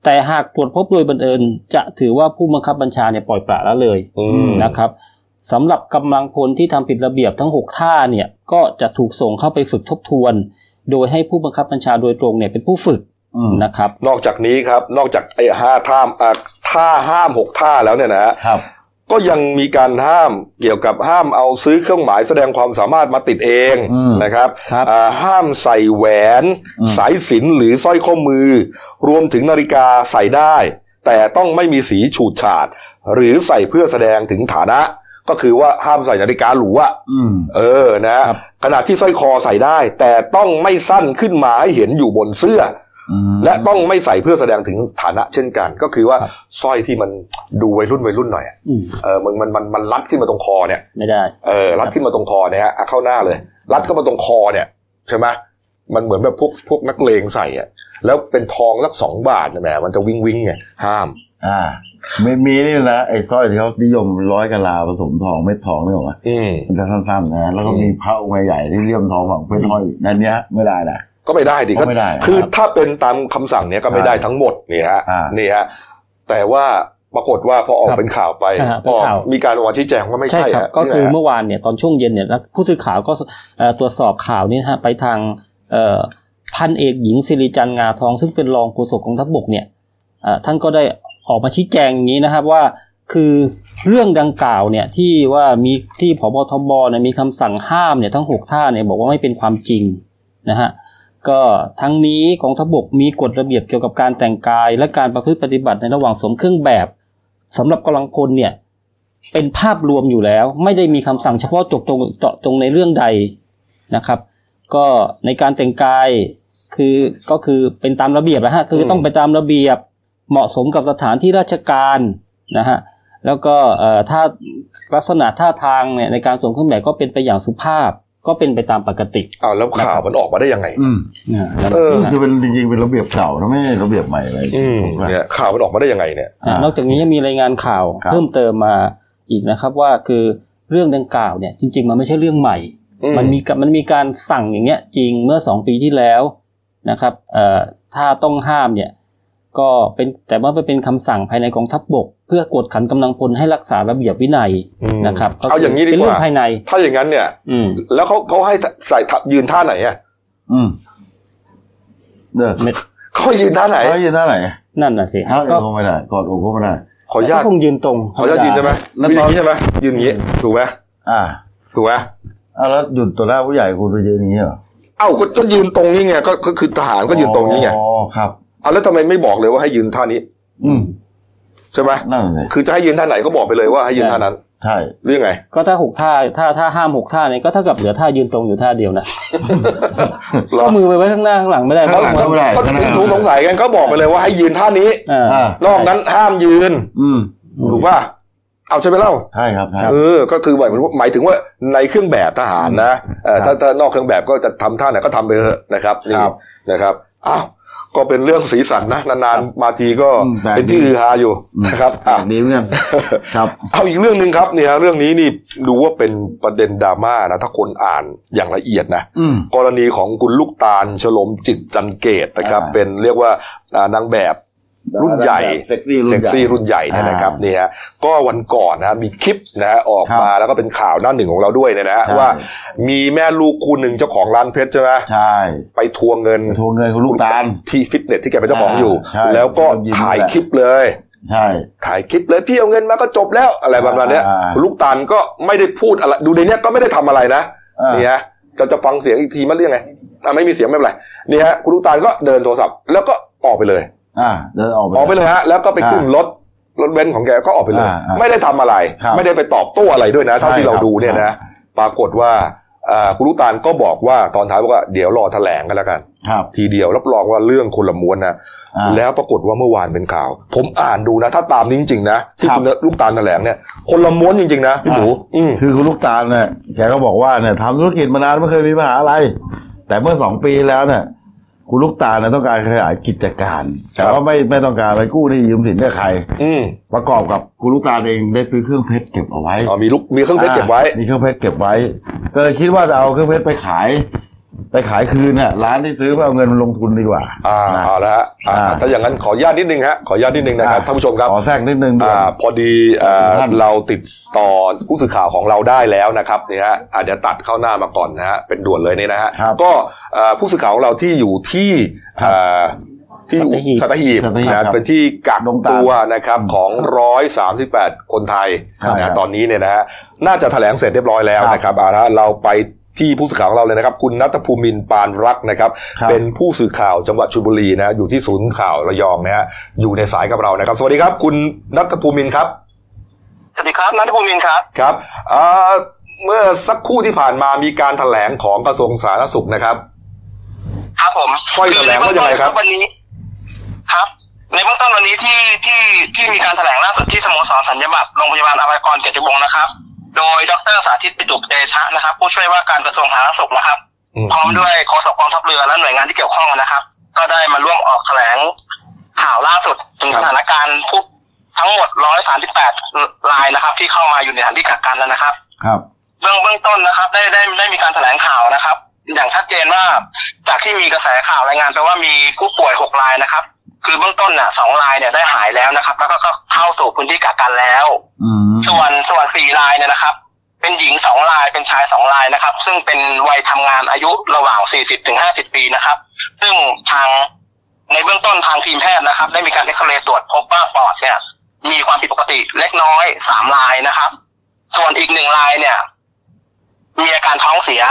S4: แต่หากตรวจพบโดยบังเอิญจะถือว่าผู้บังคับบัญชาเนี่ยปล่อยปละละเลย
S1: อืม
S4: นะครับสำหรับกำลังพลที่ทำผิดระเบียบทั้ง 6 ท่าเนี่ยก็จะถูกส่งเข้าไปฝึกทบทวน โดยให้ผู้บังคับบัญชาโดยตรงเนี่ยเป็นผู้ฝึก
S2: อืม
S4: นะครับ
S1: นอกจากนี้ครับ นอกจากไอ้ห้าท่ามอ่าท่าห้ามหกท่าแล้วเนี่ยนะฮะ
S2: ครับ
S1: ก็ยังมีการห้ามเกี่ยวกับห้ามเอาซื้อเครื่องหมายแสดงความสามารถมาติดเอง
S2: อืม
S1: นะครับ
S4: ครับ
S1: อ่าห้ามใส่แหวน
S2: อืม
S1: สายสิญจนหรือสร้อยข้อมือ รวมถึงนาฬิกาใส่ได้ แต่ต้องไม่มีสีฉูดฉาด หรือใส่เพื่อแสดงถึงฐานะ ก็คือว่าห้ามใส่นาฬิกาหรูอะ
S2: อืม
S1: เออนะครับขณะที่สร้อยคอใส่ได้ แต่ต้องไม่สั้นขึ้นมาให้เห็นอยู่บนเสื้อ
S2: อืม
S1: และต้องไม่ใส่เพื่อแสดงถึงฐานะเช่นกัน ก็คือว่า
S4: ครับ
S1: สร้อยที่มันดูวัยรุ่นวัยรุ่นหน่อยอะ
S4: อืม
S1: เออมันมันมันมันรัดขึ้นมาตรงคอเนี่ย
S4: ไม่ได้
S1: เออรัดขึ้นมาตรงคอเนี่ยฮะอะเข้าหน้าเลย รัดเข้ามาตรงคอเนี่ยใช่ไหมมันเหมือนแบบพวกพวกนักเลงใส่อะแล้วเป็นทองสักสองบาทเนี่ยแหมมันจะวิงวิงไงห้าม
S2: อ่า ไม่มีนี่นะไอ้สร้อยที่เขานิยมร้อยกะลาผสมทองเม็ดทองนี่หรอวะ
S1: อืม
S2: มันจะสั้นๆนะแล้วก็
S1: อืม
S2: มีพระองค์ใหญ่ที่เลี่ยมทองฝังเพชรห้อยนั่นเนี้ยไม่ได้นะ
S1: ก็ไม่ได้ดิ
S2: ก็ไม่ได้
S1: คือถ้าเป็นตามคำสั่งเนี้ยก็ไม่ได้
S2: ใช่
S1: ทั้งหมดนี่ฮะ
S2: อ่า
S1: นี่ฮะแต่ว่าปรากฏว่าพอออก
S4: ครับ
S1: เป็นข่าวไป
S4: อ่าเป็น
S1: ออก
S4: ข่าว
S1: มีการออกมาชี้แจงว่าไม่
S4: ใช่
S1: ใช่
S4: ครับ
S1: ฮะ
S4: ก็คือ
S1: นี่แหละ
S4: เมื่อวานเนี่ยตอนช่วงเย็นเนี่ยผู้สื่อข่าวก็เอ่อตรวจสอบข่าวนี้นะฮะไปทางเอ่อพันเอกหญิงสิริจันทร์งาทอง ซึ่งเป็นรองโฆษกกองทัพบกเนี่ยเอ่อท่านก็ได้ออกมาชี้แจงอย่างนี้นะครับว่าคือเรื่องดังกล่าวเนี่ยที่ว่ามีที่พบทบเนี่ยมีคำสั่งห้ามเนี่ยทั้งหกท่าเนี่ยบอกว่าไม่เป็นความจริงนะฮะ ก็ทั้งนี้กองทัพบกมีกฎระเบียบเกี่ยวกับการแต่งกาย และการประพฤติปฏิบัติในระหว่างสวมเครื่องแบบสำหรับกำลังพลเนี่ยเป็นภาพรวมอยู่แล้ว ไม่ได้มีคำสั่งเฉพาะจบตรงเจาะจงในเรื่องใดนะครับ ก็ในการแต่งกายคือก็คือเป็นตามระเบียบนะฮะคือต้องไปตามระเบียบเหมาะสมกับสถานที่ราชการนะฮะแล้วก็ถ้าลักษณะท่าทางเนี่ยในการสวมเครื่องแบบก็เป็นไปอย่างสุภาพ ก็เป็นไปตามปกติ
S1: อ้าวแล้วข่าวมันออกมาได้ยังไง
S2: อืม
S4: นะแล้ว
S1: เออ
S4: นะ
S2: คือเป็นจริงๆเป็นระเบียบเก่านะไม่ใช่ระเบียบใหม่อะไร
S1: อืม
S2: ผมว่า
S1: เนี่ยข่าวมันออกมาได้ยังไงเนี่ย
S4: อ่านอกจากนี้ยังมีรายงานข่าว
S2: ครับ
S4: เพิ่มเติมมาอีกนะครับว่าคือเรื่องดังกล่าวเนี่ยจริง ๆ มันไม่ใช่เรื่องใหม่
S1: อืม
S4: มันมีกับมันมีการสั่งอย่างเงี้ยจริงเมื่อสองปีที่แล้วนะครับเอ่อถ้าต้องห้ามเนี่ย ก็เป็นแต่ว่ามันเป็นคำสั่งภายในกองทัพบกเพื่อกดขันกำลังพลให้รักษาระเบียบวินัย
S1: อืม
S4: นะครับก็
S1: เอาอย่างนี้ดี
S4: เป็น
S1: ก
S4: เรื่
S1: ว่า
S4: ภายใน
S1: ถ้าอย่างนั้นเนี่ย
S4: อืม
S1: แล้วเขาเขาให้ใส่ท่ายืนท่าไหนอะ
S2: อืมเด้อ
S4: ไม่
S1: เขาให้ยืนท่าไหน
S2: เขายืนท่าไหน
S4: นั่นน่ะสิ
S2: เท้าเอ
S4: ก็
S2: วก็ไม่ได้กอดอกก็ไม่ได้
S1: ขออนุญาต
S4: ก็คงยืนตรง
S1: ขออนุญาตยืนใช่ไหม
S2: แล้ว
S1: ยืนอ
S2: ตอน
S1: ย่างนี้ใช่ไหมยืนอย่างนี้ถูกไหม
S2: อ่า
S1: ถูกไหม
S2: อ่าแล้วหยุดตัวหน้าผู้ใหญ่คุณไปยืนอย่างนี้เหรอ
S1: เอ้าก็ก็ยืนตรงนี้ไงก็ก็คือทหารก็ยืนตรงนี้ไง
S2: อ๋อครับ
S1: เอาแล้วทำไมไม่บอกเลยว่าให้ยืนท่านี้
S2: อืม
S1: ใช่ไหม
S2: นั่นเลย
S1: คือจะให้ยืนท่าไหนก็บอกไปเลยว่าให้ยืนท่านั้น
S2: ใช่
S1: เรื่องไง
S4: ก็ถ้าหกท่าถ้าถ้าห้ามหกท่าเนี่ยก็เท่ากับเหลือท่ายืนตรงอยู่ท่าเดียวนะ
S1: เหรอ
S4: ก็มือไปไว้ข้างหน้าข้างหลังไม่ได้
S2: ข้างหลังก็ไม่ได้
S1: ก็
S2: ข้างหน้า
S1: ถูกสงสัยกันก็บอกไปเลยว่าให้ยืนท่านี้
S4: เออ
S2: อ่าน
S1: อกนั้นห้ามยืน
S2: อืม
S1: ถูกป่ะเอาใช่ไหมเล่า
S2: ใช่ครับใช่
S1: เออ ก็คือหมายหมายถึงว่าในเครื่องแบบทหารนะเออ
S2: ครั
S1: ถ้า
S2: บ
S1: ถ้านอกเครื่องแบบก็จะทำท่าไหนก็ทำไปเถอะนะครับนี่
S2: ครับ
S1: นะครับ อ้าวก็เป็นเรื่องสีสันนะนานๆมาทีก็
S2: อืมแต่
S1: เป็นที่ฮือฮาอยู่นะครับอะ
S2: ดีเหมือนกันครับ
S1: เอาอีกเรื่องหนึ่งครับเนี่ย เรื่องนี้นี่ดูว่าเป็นประเด็นดราม่านะถ้าคนอ่านอย่างละเอียดนะ
S2: อืม
S1: กรณีของคุณลูกตาลฉลมจิตจันเกตนะครับ
S2: อ่า
S1: เป็นเรียกว่าอ่านางแบบ รุ่นใหญ่
S2: เซ็กซี่รุ่น
S1: เซ็ก
S2: ใหญ่
S1: ซี่รุ่นใหญ่เนี่ยนะครับ
S2: อ่า
S1: นี่ฮะก็วันก่อนนะฮะมีคลิปนะฮะออก
S2: ครับ
S1: มาแล้วก็เป็นข่าวหน้าหนึ่งของเราด้วยเนี่ยนะฮะ
S2: ใช่
S1: ว่ามีแม่ลูกคู่หนึ่งเจ้าของร้านเพชรใช่ไหม
S2: ใช่
S1: ไปทวงเงิน
S2: ไปทวงเงินคุณลูกตาล
S1: ที่ฟิตเนสที่แกเป็นเจ้าของอยู่
S2: ใช่
S1: แล้วก็
S2: ยิ้ม
S1: ถ่าย
S2: แหละ
S1: คลิปเลย
S2: ใช่
S1: ถ่ายคลิปเลยพี่เอาเงินมาก็จบแล้วอะไรประมาณเนี้ย
S2: อ่า
S1: คุณลูกตาลก็ไม่ได้พูดอะไรดูในเนี้ยก็ไม่ได้ทำอะไรนะ
S2: อ่า
S1: นี่ฮะจะจะฟังเสียงอีกทีมันเรียกไงอะไม่มีเสียงไม่เป็นไรนี่ฮะคุณลูกตาลก็เดินโทรศัพท์แล้วก็ออกไปเลย
S2: อ่าเดินออกไป
S1: ออกไปเลยฮะแล้วก็ไปขึ้น
S2: อ่าร
S1: ถรถเบนซ์ของแกก็ออกไปเลย
S2: อ่าอ่า
S1: ไม่ได้ทำอะไร
S2: ครับ
S1: ไม่ได้ไปตอบโต้อะไรด้วยนะเท่าที่
S2: ใช่
S1: เรา
S2: ครับ
S1: ดูเนี่ย
S2: ครั
S1: นะ
S2: บ
S1: ปรากฏว่าอ่าคุณลูกตาลก็บอกว่าตอนท้ายบอกว่าเดี๋ยวรอแถลงกันแล้วกัน
S2: ครับ
S1: ทีเดียวรับรองว่าเรื่องคนละม้วนนะ
S2: อ่า
S1: แล้วปรากฏว่าเมื่อวานเป็นข่าว ผมอ่านดูนะ ถ้าตามนี้จริงๆนะที่
S2: ครับ
S1: คุณลูกตาลแถลงเนี่ย คนละม้วนจริงๆนะพี่หมูอืม
S2: คือคุณลูกตาลเนี่ยแกก็บอกว่าเนี่ยทำธุรกิจมานานไม่เคยมีปัญหาอะไร แต่เมื่อสองปีแล้วเนี่ย คุณลูกตาลเนี่ยต้องการขยายกิจการ แต่ว่าไม่ไม่ต้องการไปกู้หนี้ยืมสินจากใคร
S1: อืม
S2: ประกอบกับคุณลูกตาลเองได้ซื้อเครื่องเพชรเก็บเอาไว้
S1: อ๋อมีลูกมีเครื่องเพชรเก็บไว้
S2: อ่ามีเครื่องเพชรเก็บไว้ ก็เลยคิดว่าจะเอาเครื่องเพชรไปขาย ไปขายคืนเนี่ยร้านที่ซื้อไปเอาเงินมาลงทุนดีกว่า
S1: อ่า
S2: นะ
S1: เอาละฮะอ่า
S2: อ่า
S1: ถ้าอย่างนั้นขออนุญาตนิดนึงฮะขออนุญาตนิดนึงนะครับท่านผู้ชมครับ
S2: ขอแทรกนิดนึงด้วย
S1: อ่าพอดีอ่า
S2: ท่าน
S1: เราติดต่อผู้สื่อข่าวของเราได้แล้วนะครับเนี่ยฮะอ่าเดี๋ยวตัดเข้าหน้ามาก่อนนะฮะเป็นด่วนเลยเนี่ยนะฮะ
S2: ครับ
S1: ก็อ่าผู้สื่อข่าวของเราที่อยู่ที่
S2: ครับ
S1: อ่าที่อยู่
S4: สัตหีบ
S1: สัตหีบ
S2: สัตหีบ
S1: นะครับเป็นที่กัก
S2: ดงตาล
S1: ตัวนะครับของร้อยสามสิบแปดคนไทย
S2: ใช่
S1: นะครับตอนนี้เนี่ยนะฮะน่าจะแถลงเสร็จเรียบร้อยแล้ว
S2: ครับ
S1: นะครับเอาละฮะเราไป ที่ผู้สื่อข่าวของเราเลยนะครับ คุณนัทภูมินทร์ปานรักนะครับ
S2: ครับ
S1: เป็นผู้สื่อข่าวจังหวัดชลบุรีนะฮะอยู่ที่ศูนย์ข่าวระยองนะฮะอยู่ในสายกับเรานะครับ สวัสดีครับ คุณนัทภูมินทร์ครับ
S5: สวัสดีครับนัทภูมินทร์ครับ
S1: ครับอ่าเมื่อสักครู่ที่ผ่านมามีการแถลงของกระทรวงสาธารณสุขนะครับ
S5: ครับผม
S1: ค่อยแถลงว่ายังไงครับ
S5: วันนี้ครับในเบื้องต้นวันนี้ที่ที่ที่มีการแถลงล่าสุดที่สโมสรสัญญบัตรโรงพยาบาลอภัยกรเกียรติวงศ์นะครับ โดยดรสาธิตปิตุกเตชะนะครับ ผู้ช่วยว่าการกระทรวงสาธารณสุขนะครับ
S1: อืม
S5: พร้อมด้วยโฆษกกองทัพเรือและหน่วยงานที่เกี่ยวข้องนะครับ ก็ได้มาร่วมออกแถลงข่าวล่าสุดถึงสถานการณ์ผู้ทั้งหมด 138 รายนะครับ ที่เข้ามาอยู่ในสถานที่กักกันแล้วนะครับ
S2: ครับ
S5: เบื้องเบื้องต้นนะครับ ได้ได้ได้มีการแถลงข่าวนะครับ อย่างชัดเจนว่าจากที่มีกระแสข่าวรายงานไปว่ามีผู้ป่วยหกรายนะครับ คือเบื้องต้นน่ะสองรายเนี่ยได้หายแล้วนะครับ แล้วก็ก็เข้าสู่พื้นที่กักกันแล้ว
S2: อืม
S5: ส่วนส่วนสี่รายเนี่ยนะครับ เป็นหญิงสองรายเป็นชายสองรายนะครับ ซึ่งเป็นวัยทำงานอายุระหว่าง40ถึง50ปีนะครับ ซึ่งทางในเบื้องต้นทางทีมแพทย์นะครับ ได้มีการเอ็กซเรย์ตรวจพบว่าปอดเนี่ย มีความผิดปกติเล็กน้อยสามรายนะครับ ส่วนอีกหนึ่งรายเนี่ย มีอาการท้อง เสีย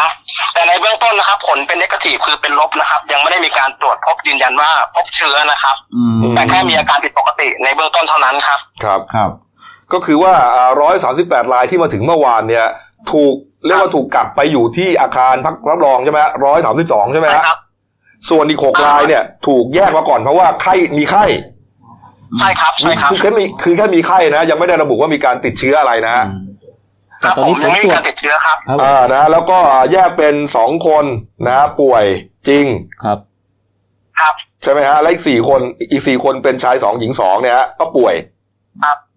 S5: แต่ในเบื้องต้นนะครับ ผลเป็นนกาทีฟคือเป็นลบนะครับ ยังไม่ได้มีการตรวจพบยืนยันว่าพบเชื้อนะครับ
S2: อืม
S5: แต่แค่มีอาการผิดปกติในเบื้องต้นเท่านั้นครับ
S1: ครับ
S2: ครับ
S1: ก็คือว่าร้อยสามสิบแปดรายที่มาถึงเมื่อวานเนี่ย ถูกเรียกว่าถูกกักไปอยู่ที่อาคารพักรับรองใช่ไหมร้อยสามสิบสองใช่ไหม
S5: ใช่
S1: ฮะ
S5: ครับ
S1: ส่วนอีกหกรายเนี่ย ถูกแยกมาก่อนเพราะว่าไข้มีไข้
S5: ใช่ครับใช่ครับ
S1: คือแค่มีคือแค่มีไข้นะ ยังไม่ได้ระบุว่ามีการติดเชื้ออะไรนะฮะ
S5: ค
S4: แต่
S5: รับ
S4: ตอน
S5: ผ
S4: นี้
S5: ม
S4: ผ
S5: ยัง
S4: ล
S5: ไม่
S4: ต
S5: มี
S4: รว
S5: กา
S4: จ
S5: รติดเชื้อครับ
S4: ครับ
S1: อ่านะ แล้วก็แยกเป็นสองคนนะป่วยจริง
S4: ครับ
S5: ครับ
S1: ใช่ไหมฮะและอีกสี่คนอีกสี่คนเป็นชายสองหญิงสองเนี่ยฮะก็ป่วย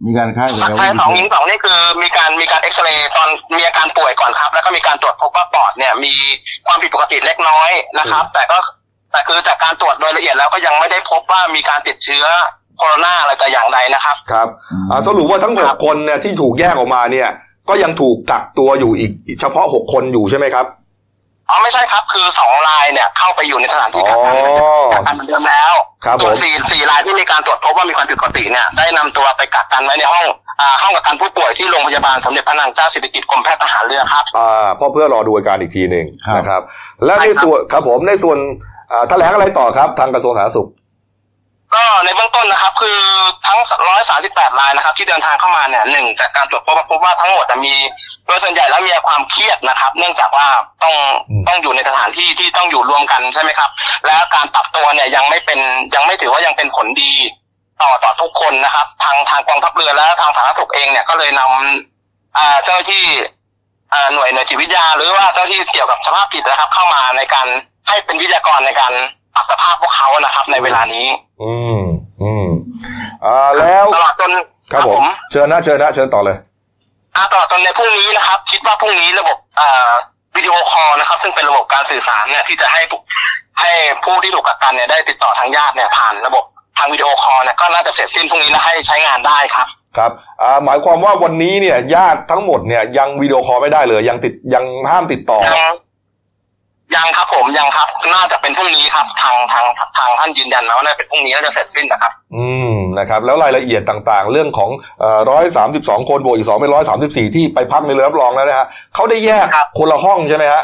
S2: มีการฆ่าแล้ว
S5: ชายสองหญิงสองนี่คือมีการมีการเอ็กซเรย์ตอนมีอาการป่วยก่อนครับ แล้วก็มีการตรวจพบว่าปอดเนี่ย มีความผิดปกติเล็กน้อยนะครับ แต่ก็แต่คือจากการตรวจโดยละเอียดแล้วก็ยังไม่ได้พบว่ามีการติดเชื้อโคโรนาอะไรแต่อย่างใดนะครับ
S1: ครับอ่าสรุปว่าทั้งห
S5: ครั
S1: ก
S5: บ
S1: คนเนี่ยที่ถูกแยกออกมาเนี่ย ก็ยังถูกกักตัวอยู่อีกเฉพาะหกคนอยู่ใช่ไหมครับ
S5: อ๋อไม่ใช่ครับคือสองรายเนี่ยเข้าไปอยู่ในสถานที่กักกัน
S1: อ๋อ
S5: กักกันเหมือนเดิมแล้ว
S1: ครับผม
S5: ส่วนสี่สี่รายที่มีการตรวจพบว่ามีความผิดปกติเนี่ยได้นำตัวไปกักกันไว้ในห้องอ่าห้องกักกันผู้ป่วยที่โรงพยาบาลสมเด็จพระนางเจ้าสิริกิติ์กรมแพทย์ทหารเรือครับ
S1: อ่าเพราะเพื่อรอดูอาการอีกทีหนึ่ง
S2: ครับ
S1: นะครับ และใน
S5: ใช่ครับ
S1: ส่วนครับผมในส่วนอ่าแถลงอะไรต่อครับทางกระทรวงสาธารณสุข
S5: ก็ในเบื้องต้นนะครับ คือทั้ง 138รายนะครับ ที่เดินทางเข้ามาเนี่ยหนึ่งจากการตรวจพบพบว่าทั้งหมดน่ะมีโดยส่วนใหญ่แล้วมีความเครียดนะครับ เนื่องจากว่าต้อง
S1: อืม
S5: ต้องอยู่ในสถานที่ที่ต้องอยู่รวมกันใช่ไหมครับ และการปรับตัวเนี่ยยังไม่เป็นยังไม่ถือว่ายังเป็นผลดีต่อต่อทุกคนนะครับ ทางทางกองทัพเรือและทางสาธารณสุขเองเนี่ยก็เลยนำอ่าเจ้าหน้าที่อ่าหน่วยหน่วยจิตวิทยา หรือว่าเจ้าหน้าที่เกี่ยวกับสภาพจิตนะครับ เข้ามาในการให้เป็นวิทยากรในการปรับ สภาพพวกเขานะครับ ในเวลานี้
S1: อืมอืมอ่าแล้ว
S5: ตลอดจน
S1: ครับผม เชิญนะเชิญนะเชิญต่อเลย
S5: อ่าตลอดจนในพรุ่งนี้นะครับ คิดว่าพรุ่งนี้ระบบอ่าวิดีโอคอลนะครับ ซึ่งเป็นระบบการสื่อสารเนี่ยที่จะให้ผู้ให้ผู้ที่ถูกกักกันเนี่ยได้ติดต่อทางญาติเนี่ยผ่านระบบทางวิดีโอคอลเนี่ยก็น่าจะเสร็จสิ้นพรุ่งนี้นะให้ใช้งานได้ครับ
S1: ครับอ่าหมายความว่าวันนี้เนี่ยญาติทั้งหมดเนี่ยยังวิดีโอคอลไม่ได้เลยยังติดยังห้ามติดต่อ
S5: ยังยังครับผมยังครับ น่าจะเป็นพรุ่งนี้ครับ ทางทางทางท่านยืนยันมาว่าน่าจะเป็นพรุ่งนี้น่าจะเสร็จสิ้นนะครับ
S1: อืมนะครับ แล้วรายละเอียดต่างๆ เรื่องของร้อยสามสิบสองคนบวกอีกสองเป็นร้อยสามสิบสี่ที่ไปพักในเรือรับรองแล้วนะฮะเขาได้แยก
S5: ครับ
S1: คนละห้องใช่ไหมฮะ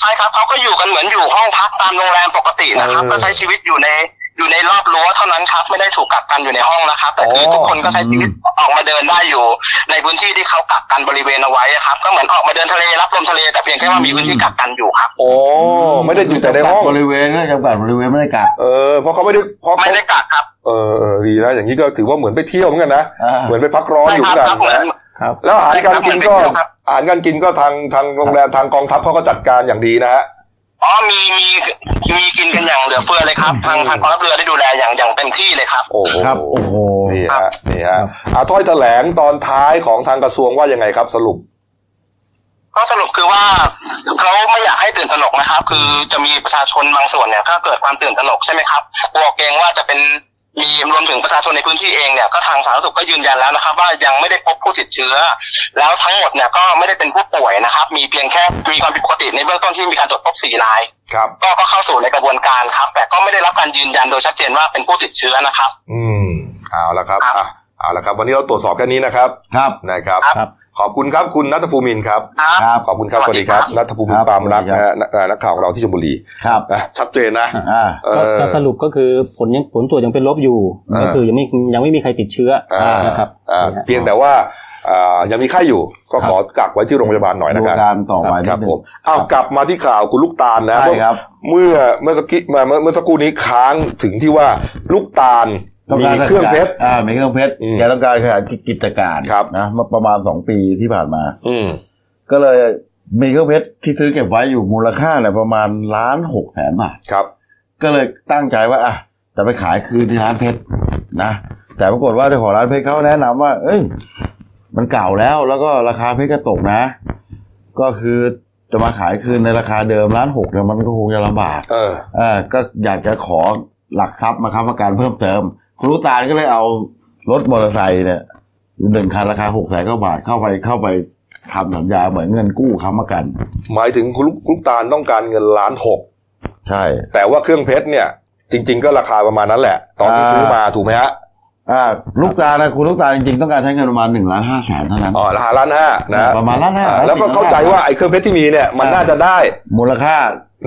S5: ใช่ครับเขาก็อยู่กันเหมือนอยู่ห้องพักตามโรงแรมปกตินะครับ
S1: เออ
S5: ก็ใช้ชีวิตอยู่ใน อยู่ในรอบรั้วเท่านั้นครับ ไม่ได้ถูกกักกันอยู่ในห้องนะครับแต่คืออ
S1: อ
S5: ทุกคนก็ใช้ชีวิตออกมาเดินได้อยู่ ในพื้นที่ที่เขากักกันบริเวณเอาไว้อะครับ ก็เหมือนออกมาเดินทะเลรับลมทะเลแต่เพียงแค่ว่ามีพื้นที่กักกันอยู่ครับ
S1: โอ้ไม่ได้อยู่แต่ในห้อง
S2: บริเวณนะจำกัดบริเวณไม่ได้กัก
S1: เออเพราะเขาไม่ได้เพราะ
S5: ไม่
S1: เขา
S5: ได้กักครับ
S1: เออเออดีนะอย่างนี้ก็ถือว่าเหมือนไปเที่ยวเหมือนกันนะ
S2: อ่า
S1: เหมือนไปพักร้อน
S5: ใช่
S1: อยู่
S5: ค
S1: เห
S5: รั
S1: มือน
S5: ครับเหมือน
S1: กันนะ
S4: ครับ
S1: แล้วอาหารการกินก็
S5: ใช่ครับ
S1: อาหารการกินก็ทางทางโรงแรมทางกองทัพเขาก็จัดการอย่างดีนะฮะ
S5: อ๋อมีมีมีกินกันอย่างเหลือเฟือเลยครับทางทางกองทัพเรือได้ดูแลอย่างอย่างเต็มที่เลยครับ
S1: โอ้โห
S2: ครับโอ้โห
S1: นี่
S5: ครั
S1: ฮะ
S5: บ
S1: นี่ฮะอาถ้อยแถลงตอนท้ายของทางกระทรวงว่ายังไงครับสรุป
S5: ก็สรุปคือว่าเขาไม่อยากให้ตื่นตระหนกนะครับ คือจะมีประชาชนบางส่วนเนี่ยก็เกิดความตื่นตระหนกใช่ไหมครับกลัวเกรงว่าจะเป็น มีรวมถึงประชาชนในพื้นที่เองเนี่ยก็ทางสาธารณสุขก็ยืนยันแล้วนะครับ ว่ายังไม่ได้พบผู้ติดเชื้อ แล้วทั้งหมดเนี่ยก็ไม่ได้เป็นผู้ป่วยนะครับ มีเพียงแค่มีความผิดปกติในเบื้องต้นที่มีการตรวจพบสี่ราย
S1: ครับ
S5: ก็ก็เข้าสู่ในกระบวนการครับ แต่ก็ไม่ได้รับการยืนยันโดยชัดเจนว่าเป็นผู้ติดเชื้อนะครับ
S1: อืมเอาละครับ
S5: ครับ
S1: อะเอาละครับ วันนี้เราตรวจสอบแค่นี้นะครับ
S2: ครับ
S1: นะครับ
S4: ครับ
S1: ขอบคุณครับคุณนัทภูมินทร์ครับ
S5: ครับ
S2: ครับ
S1: ขอบคุณครับ สวัสดีครับนัทภูมินท
S2: ครั
S1: ร์
S2: บ
S1: ปามรัก
S2: สวัสดี
S1: นะ
S2: ครั
S1: ฮะ
S2: บ
S1: นักเอ่อนักข่าวของเราที่ชลบุรี
S2: ครับ
S1: อะชัดเจนนะ
S2: อ่า
S1: เอ
S4: ก็
S1: อ
S4: ก็สรุปก็คือผลยังผลตรวจยังเป็นลบอยู่
S1: อ่า
S4: ก็คือยังไม่ยังไม่มีใครติดเชื้อ
S1: อ่า
S4: นะครับ
S1: อ่า
S4: นี่ฮะ
S1: เพียงแต่ว่าอ่ายังมีไข้อยู่ ก็ขอกักไว้ที่โรงพยาบาลหน่อยนะ
S2: ดู
S1: ครับ
S2: การต่อไป
S1: ค
S2: นิ
S1: รั
S2: ด
S1: บ
S2: นึ
S1: ผ
S2: ง
S1: มอ้าวกลับมาที่ข่าวคุณลูกตาลนะ
S2: ใช่ครับ
S1: เมื่อเมื่อสักกี้มาเมื่อเมื่อสักครู่นี้ค้างถึงที่ว่าลูกตาล
S2: ต้อง
S1: มี
S2: การ
S1: เครื่องเพชร
S2: อ่ามีเครื่องเพชร
S1: อืม
S2: แกต้องการขยายกิจการ
S1: ครับ
S2: นะมาประมาณสองปีที่ผ่านมา
S1: อืม
S2: ก็เลยมีเครื่องเพชรที่ซื้อเก็บไว้อยู่มูลค่าเนี่ยประมาณล้านหกแสนบาท
S1: ครับ
S2: ก็เลยตั้งใจว่าอะจะไปขายคืนที่ร้านเพชรนะแต่ปรากฏว่าเจ้าของร้านเพชรเขาแนะนำว่า เอ้ย มันเก่าแล้วแล้วก็ราคาเพชรก็ตกนะ ก็คือจะมาขายคืนในราคาเดิมล้านหกเนี่ยมันก็คงจะลำบาก
S1: เออ
S2: เออก็อยากจะขอหลักทรัพย์มาค้ำประกันเพิ่มเติม คุณลูกตาลก็เลยเอารถมอเตอร์ไซค์เนี่ยหนึ่งคันราคาหกแสนกว่าบาทเข้าไปเข้าไปทำสัญญาเหมือนเงินกู้ค้ำประกัน
S1: หมายถึงคุณลูกลูกตาลต้องการเงินล้านหก
S2: ใช่
S1: แต่ว่าเครื่องเพชรเนี่ย จริง ๆ ก็ราคาประมาณนั้นแหละ ตอนที่
S2: อ่า
S1: ซื้อมาถูกไหมฮะ
S2: อ่าลูกตาลนะคุณลูกตาลจริงๆต้องการใช้เงินประมาณหนึ่งล้านห้าแสนเท่านั้น
S1: อ๋อราคาล้านห้านะ
S2: ประมาณล้านห้า
S1: อ่แล้วก็เข้าใจว่าไอ้เครื่องเพชรที่มีเนี่ยมัน
S2: อ่า
S1: น่าจะได้
S2: มูลค่า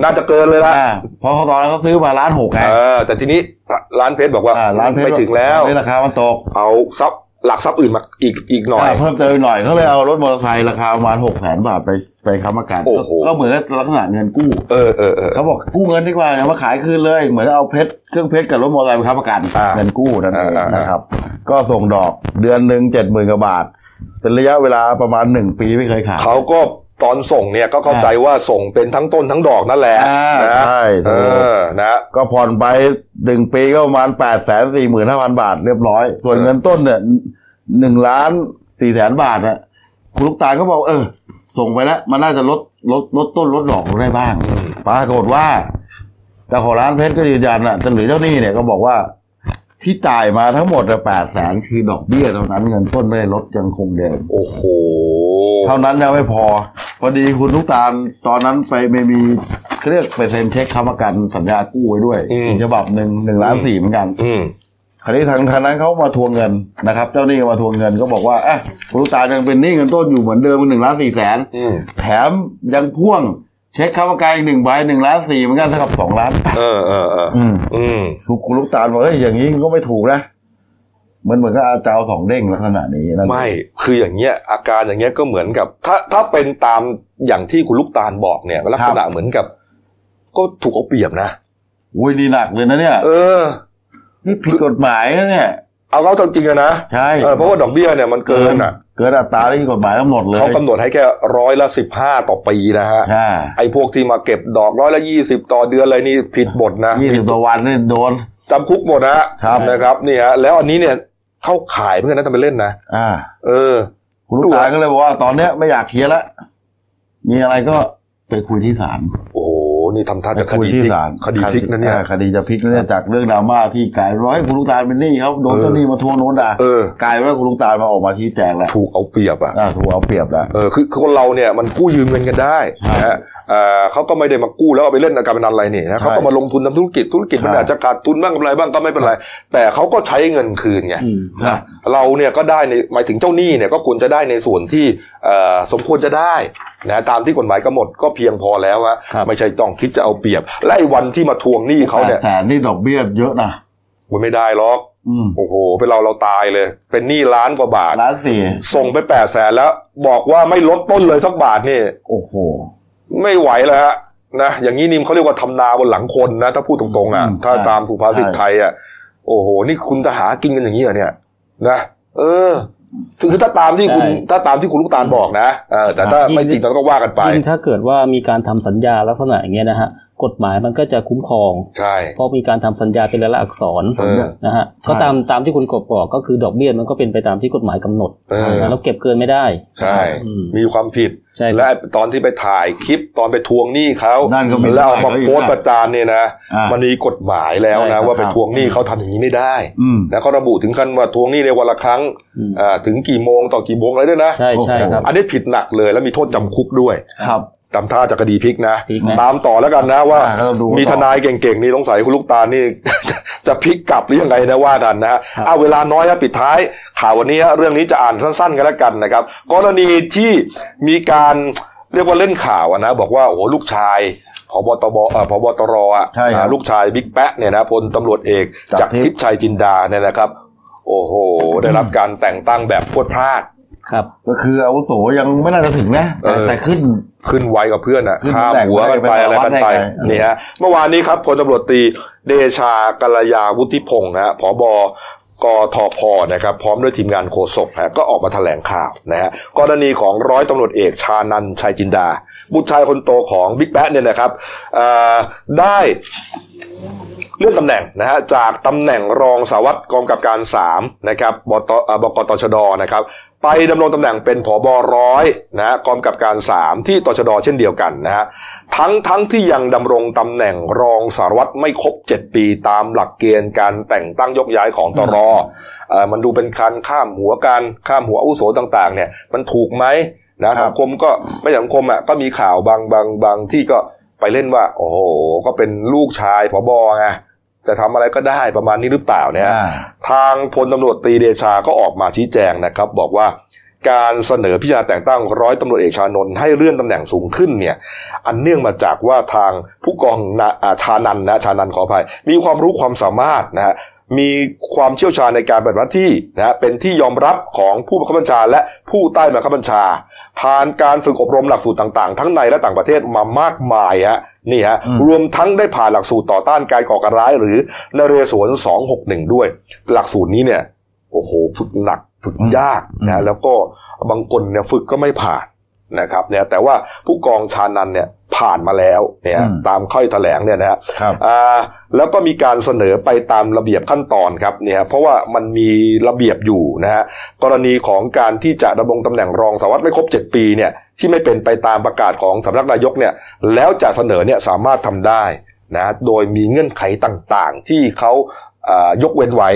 S1: น่าจะเกินเลยละ
S2: อ่าเพราะเขาตอนนั้นเขาซื้อมาล้านหกไง
S1: เออแต่ทีนี้ร้านเพชรบอกว่า
S2: อ่าร้านเพชร
S1: ไม่ถึงแล้ว
S2: ไม่ราคามันตก
S1: เอาทรัพย์ หลักทรัพย์อื่นมาอีกอีกหน่อยา
S2: เพิ่มเติมหน่อยเขาเลยเอารถมอเตอร์ไซค์ราคาประมาณหกแสนบาทไปไปค้ำประกัน
S1: โอ้โห
S2: ก็เหมือนกับลักษณะเงินกู้
S1: เออเออเออ
S2: เขาบอกกู้เงินดีกว่าอย่ามาขายคืนเลย เหมือนเอาเพชรเครื่องเพชรกับรถมอเตอร์ไซค์ไปค้ำประกัน
S1: อ่า
S2: เงินกู้นั่นเอง
S1: อ่าอ่าน
S2: นะครับ ก็ส่งดอกเดือนหนึ่งเจ็ดหมื่นกว่าบาท เป็นระยะเวลาประมาณหนึ่งปีไม่เคยขาด
S1: เขาก็ ตอนส่งเนี่ยก็เข้าใจว่าส่งเป็นทั้งต้นทั้งดอกนั่นแหละ
S2: อ่า
S1: นะ
S2: ใช่
S1: เอ
S2: ถูก
S1: อนะ
S2: ก็ผ่อนไปหนึ่งปีก็ประมาณแปดแสนสี่หมื่นห้าพันบาทเรียบร้อย ส่วนเงินต้นเนี่ยหนึ่งล้านสี่แสนบาทนะคุณลูกตาลก็บอกเออ ส่งไปแล้ว มันน่าจะลดลดลดต้นลดดอกลงได้บ้างปรากฏว่าเจ้าของร้านเพชรก็ยืนยันอะหรือเจ้าหนี้เนี่ยก็บอกว่าที่จ่ายมาทั้งหมดแปดแสนคือดอกเบี้ยเท่านั้นเงินต้นไม่ได้ลดยังคงเดิม
S1: โอ้โห
S2: เท่านั้นยังไม่พอ พอดีคุณลูกตาลตอนนั้นไปไม่มีเขาเรียกไปเซ็นเช็คค้ำประกันสัญญากู้ไว้ด้วย
S1: อืม
S2: อีกฉบับหนึ่งหนึ่งล้านสี่เหมือนกัน
S1: อืม
S2: คราวนี้ทางทางนั้นเขามาทวงเงินนะครับ เจ้าหนี้มาทวงเงินก็บอกว่าอะคุณลูกตาลยังเป็นหนี้เงินต้นอยู่เหมือนเดิมหนึ่งล้านสี่แสน
S1: อืม
S2: แถมยังพ่วงเช็คค้ำประกันอีกหนึ่งใบหนึ่งล้านสี่เหมือนกันเท่ากับสองล้าน
S1: เออเออเออ
S2: อืม
S1: อืม
S2: คุณลูกตาลบอกเฮ้ยอย่างนี้ก็ไม่ถูกนะเห มือนเหมือนกับเอาเจ้าสองเด้งลักษณะนี้นั่น
S1: ไม่คืออย่างเงี้ยอาการอย่างเงี้ยก็เหมือนกับ ถ้าถ้าเป็นตามอย่างที่คุณลูกตาลบอกเนี่ย ลักษณะเหมือนกับ ก็ถูกเอาเปรียบนะ
S2: อุ้ยนี่หนักเลยนะเนี่ย
S1: เออ
S2: นี่ผิดกฎหมายนะเนี่ย
S1: เอาเขาจริงๆอะนะ
S2: ใช่
S1: เออเพราะว่าดอกเบี้ยเนี่ยมันเกินอะ
S2: เกินอัตราที่กฎหมายกำหนดเลย
S1: เขากำหนดให้แค่ร้อยละสิบห้าต่อปีนะฮะ
S2: ใช่
S1: ไอ้พวกที่มาเก็บดอกร้อยละยี่สิบต่อเดือนอะไรนี่ผิดบทนะ
S2: ยี่สิบต่อวันนี่โดน
S1: จำคุกหมดนะฮะ
S2: ครับ
S1: นะครับนี่ฮะแล้วอันนี้เนี่ย เข้าขายเหมือนกันนะทำเป็นเล่นนะ
S2: อ่า
S1: เออ
S2: คุณลูกตาลก็เลยบอกว่าตอนเนี้ยไม่อยากเคลียร์แล้วมีอะไรก็ไปคุยที่ศาล
S1: โอ้โห นี่ทำท่าจะค
S2: คุย
S1: ดีพ
S2: ที่
S1: ลิก
S2: ศาล
S1: คดีพลิกนะเนี่ย
S2: ออคดีจะพลิกนะเนี่ยจากเรื่องดราม่าที่กลายร้อยคุณลูกตาลเป็นหนี้เขาโดน
S1: เออ
S2: เจ้าหนี้มาทวงโน้นด่า
S1: เออ
S2: กลายเป็นว่าคุณลูกตาลมาออกมาชี้แจงแล้ว
S1: ถูกเอาเปรียบอะ
S2: อ่าถูกเอาเปรียบแล้ว
S1: เออคือคือคนเราเนี่ยมันกู้ยืมเงินกันได้
S2: ใช่
S1: นะฮะเอ่อเขาก็ไม่ได้มากู้แล้วเอาไปเล่นการพนันอะไรนี่นะ
S2: ใช่
S1: เขาก็มาลงทุนทำธุรกิจธุรกิจมัน
S2: ใช่
S1: อาจจะขาดทุนบ้างกำไรบ้างก็ไม่เป็นไร แต่เขาก็ใช้เงินคืนไง
S4: อืม
S1: นะเราเนี่ยก็ได้ในหมายถึงเจ้าหนี้เนี่ยก็ควรจะได้ในส่วนที่เอ่อสมควรจะได้นะตามที่กฎหมายกำหนดก็เพียงพอแล้วฮะ
S4: ครับ
S1: ไม่ใช่ต้องคิดจะเอาเปรียบและไอ้วันที่มาทวงหนี้เขา
S2: แป
S1: เนี่
S2: ด
S1: ย
S2: แสนนี่ดอกเบี้ยเยอะนะ
S1: มันไม่ได้หรอก
S2: อืม
S1: โอ้โห เป็นเราเราตายเลย เป็นหนี้ล้านกว่าบาท
S2: ล้านสี่
S1: ส่งไปแปดแสนแล้ว บอกว่าไม่ลดต้นเลยสักบาทนี่
S2: โอ้โห
S1: ไม่ไหวแล้วฮะนะอย่างนี้นิมเขาเรียกว่าทำนาบนหลังคนนะ ถ้าพูดตรงๆอะ
S2: อืม
S1: ถ้า
S2: ใช่
S1: ตามสุภาษิต
S2: ใช่
S1: ไทยอะโอ้โห นี่คุณจะหากินกันอย่างนี้เหรอเนี่ย นะเออ คือคือถ้าตามที่คุณ
S4: ใช่
S1: ถ้าตามที่คุณลูกตาลบอกนะเออแต่ถ้าไม่จริงเราก็ว่ากันไป
S4: ยิ่งถ้าเกิดว่ามีการทำสัญญาลักษณะอย่างเงี้ยนะฮะ กฎหมายมันก็จะคุ้มครอง
S1: ใช่
S4: เพราะมีการทำสัญญาเป็นลายลักษณ์อักษร
S1: เออ
S4: นะฮะก็ตามตามที่คุณกบบอกก็คือดอกเบี้ยมันก็เป็นไปตามที่กฎหมายกำหนด
S1: เออ
S4: นะแล้วเก็บเกินไม่ได้
S1: ใช่
S4: อืม
S1: มีความผิด
S4: ใช่ครับ
S1: และตอนที่ไปถ่ายคลิปตอนไปทวงหนี้เขา
S2: นั่นก็มี
S1: แล้วเอามา
S2: ด้วย
S1: โพสต์ประจานเนี่ยนะ
S2: อ่ามั
S1: มันมีกฎหมายแล้ว
S4: ใช่ครั
S1: นะ
S4: บ
S1: ว่าไปทวงหนี้เขาทำอย่างนี้ไม่ได้
S2: อืม
S1: นะเขาระบุถึงขั้นว่าทวงหนี้ในวันละครั้ง
S4: อืม
S1: อ่าถึงกี่โมงต่อกี่โมงอะไรด้วยนะ
S4: ใช่ใช่ครับ
S1: อันนี้ผิดหนักเลยแล้วมีโทษจำคุกด้วย
S2: ครับ
S1: ตามท่าจากคดีพลิกนะ
S4: พลิกนะ
S1: ตามต่อแล้วกันนะว่า
S2: อ่าก็ต้องดู
S1: มี
S2: ต่อ
S1: ทนายเก่งๆนี่สงสัยคุณลูกตาลนี่ จะพลิกกลับหรือยังไงนะว่ากันนะฮะ
S4: ครับ
S1: เอาเวลาน้อยนะปิดท้าย ข่าววันนี้ฮะเรื่องนี้จะอ่านสั้นๆกันแล้วกันนะครับ กรณีที่มีการเรียกว่าเล่นข่าวอะนะ บอกว่าโอ้โหลูกชายพบตบเอ่อพบตรอะ
S2: ใช่ครับ
S1: อ่าลูกชายบิ๊กแปะเนี่ยนะพลตำรวจเอก
S2: จาก
S1: จาก
S2: ทิพย์
S1: ทิพย์ชัยจินดาเนี่ยนะครับ โอ้โห ได้รับการแต่งตั้งแบบพรวดพลาด
S4: ครับ
S2: ก็คืออาวุโสยังไม่น่าจะถึงนะแต่
S1: เออ
S2: แต่ขึ้น
S1: ขึ้นไวกับเพื่อนอะ
S2: ขึ้น
S1: ข้าม
S2: แต่ง
S1: หัวกันไป
S2: ไป
S1: อะไรกันไป
S2: วัดได้ไง
S1: นี่ฮะเมื่อวานนี้ครับพลตำรวจตรีเดชากัลยาวุฒิพงศ์นะฮะผบกทพนะครับพร้อมด้วยทีมงานโฆษกฮะก็ออกมาแถลงข่าวนะฮะกรณีของร้อยตำรวจเอกชานันท์ชัยจินดา บุตรชายคนโตของบิ๊กแป๊ะเนี่ยนะครับเอ่อได้เลื่อนตำแหน่งนะฮะจากตำแหน่งรองสารวัตรกองกำกับการ3นะครับบตเอ่อบกตชดนะครับ ไปดำรงตำแหน่งเป็นผบร้อยนะฮะกองกำกับการ3ที่ตชดเช่นเดียวกันนะฮะทั้งทั้งที่ยังดำรงตำแหน่งรองสารวัตรไม่ครบ7ปีตามหลักเกณฑ์การแต่งตั้งยกย้ายของตรเอ่อมันดูเป็นการข้ามหัวการข้ามหัวอาวุโสต่างๆ เนี่ยมันถูกไหมนะสังคมก็ไม่สังคมอะก็มีข่าวบางบางบางที่ก็ไปเล่นว่า โอ้โหก็เป็นลูกชายผบไง จะทำอะไรก็ได้ประมาณนี้หรือเปล่าเนี่ย
S2: อ่า
S1: ทางพลตำรวจตรีเดชาก็ออกมาชี้แจงนะครับ บอกว่าการเสนอพิจารณาแต่งตั้งร้อยตำรวจเอกชานนท์ให้เลื่อนตำแหน่งสูงขึ้นเนี่ย อันเนื่องมาจากว่าทางผู้กองนาอ่าชานันนะชานันขออภัย มีความรู้ความสามารถนะฮะ มีความเชี่ยวชาญในการปฏิบัติหน้าที่นะฮะเป็นที่ยอมรับของผู้บังคับบัญชาและผู้ใต้บังคับบัญชา ผ่านการฝึกอบรมหลักสูตรต่างๆ ทั้งในและต่างประเทศมามากมายฮะนี่ฮะ
S2: อืม
S1: รวมทั้งได้ผ่านหลักสูตรต่อต้านการก่อการร้ายหรือนเรศวร261 ด้วย หลักสูตรนี้เนี่ยโอ้โห ฝึกหนักฝึกยากนะฮะแล้วก็บางคนเนี่ยฝึกก็ไม่ผ่าน นะครับเนี่ยแต่ว่าผู้กองชานันเนี่ยผ่านมาแล้วเนี่ย
S2: อืม
S1: ตามค่อยแถลงเนี่ยนะฮะ
S2: ครับ
S1: อ่าแล้วก็มีการเสนอไปตามระเบียบขั้นตอนครับเนี่ยเพราะว่ามันมีระเบียบอยู่นะฮะกรณีของการที่จะดำรงตำแหน่งรองสารวัตรไม่ครบ 7 ปีเนี่ยที่ไม่เป็นไปตามประกาศของสำนักนายกเนี่ยแล้วจะเสนอเนี่ยสามารถทำได้นะโดยมีเงื่อนไขต่างๆ ที่เขาอ่า ยกเว้นไว้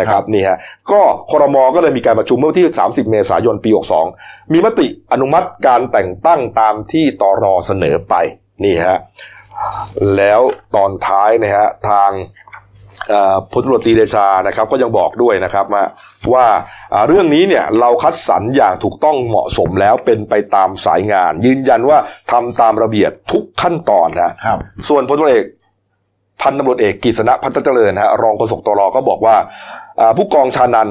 S1: นะครับนี่ฮะก็ครมก็เลยมีการประชุมเมื่อวันที่ 30 เมษายนปี 62 มีมติอนุมัติการแต่งตั้งตามที่ตรเสนอไปนี่ฮะแล้วตอนท้ายนะฮะทางเอ่อพลตำรวจตรีเดชานะครับก็ยังบอกด้วยนะครับว่าว่าอ่าเรื่องนี้เนี่ยเราคัดสรรอย่างถูกต้องเหมาะสมแล้วเป็นไปตามสายงาน ยืนยันว่าทำตามระเบียบทุกขั้นตอนนะครับส่วนพลตำรวจเอก พันตำรวจเอกกฤษณะพัฒนเจริญนะฮะรองโฆษกตรก็บอกว่าอ่าผู้กองชานัน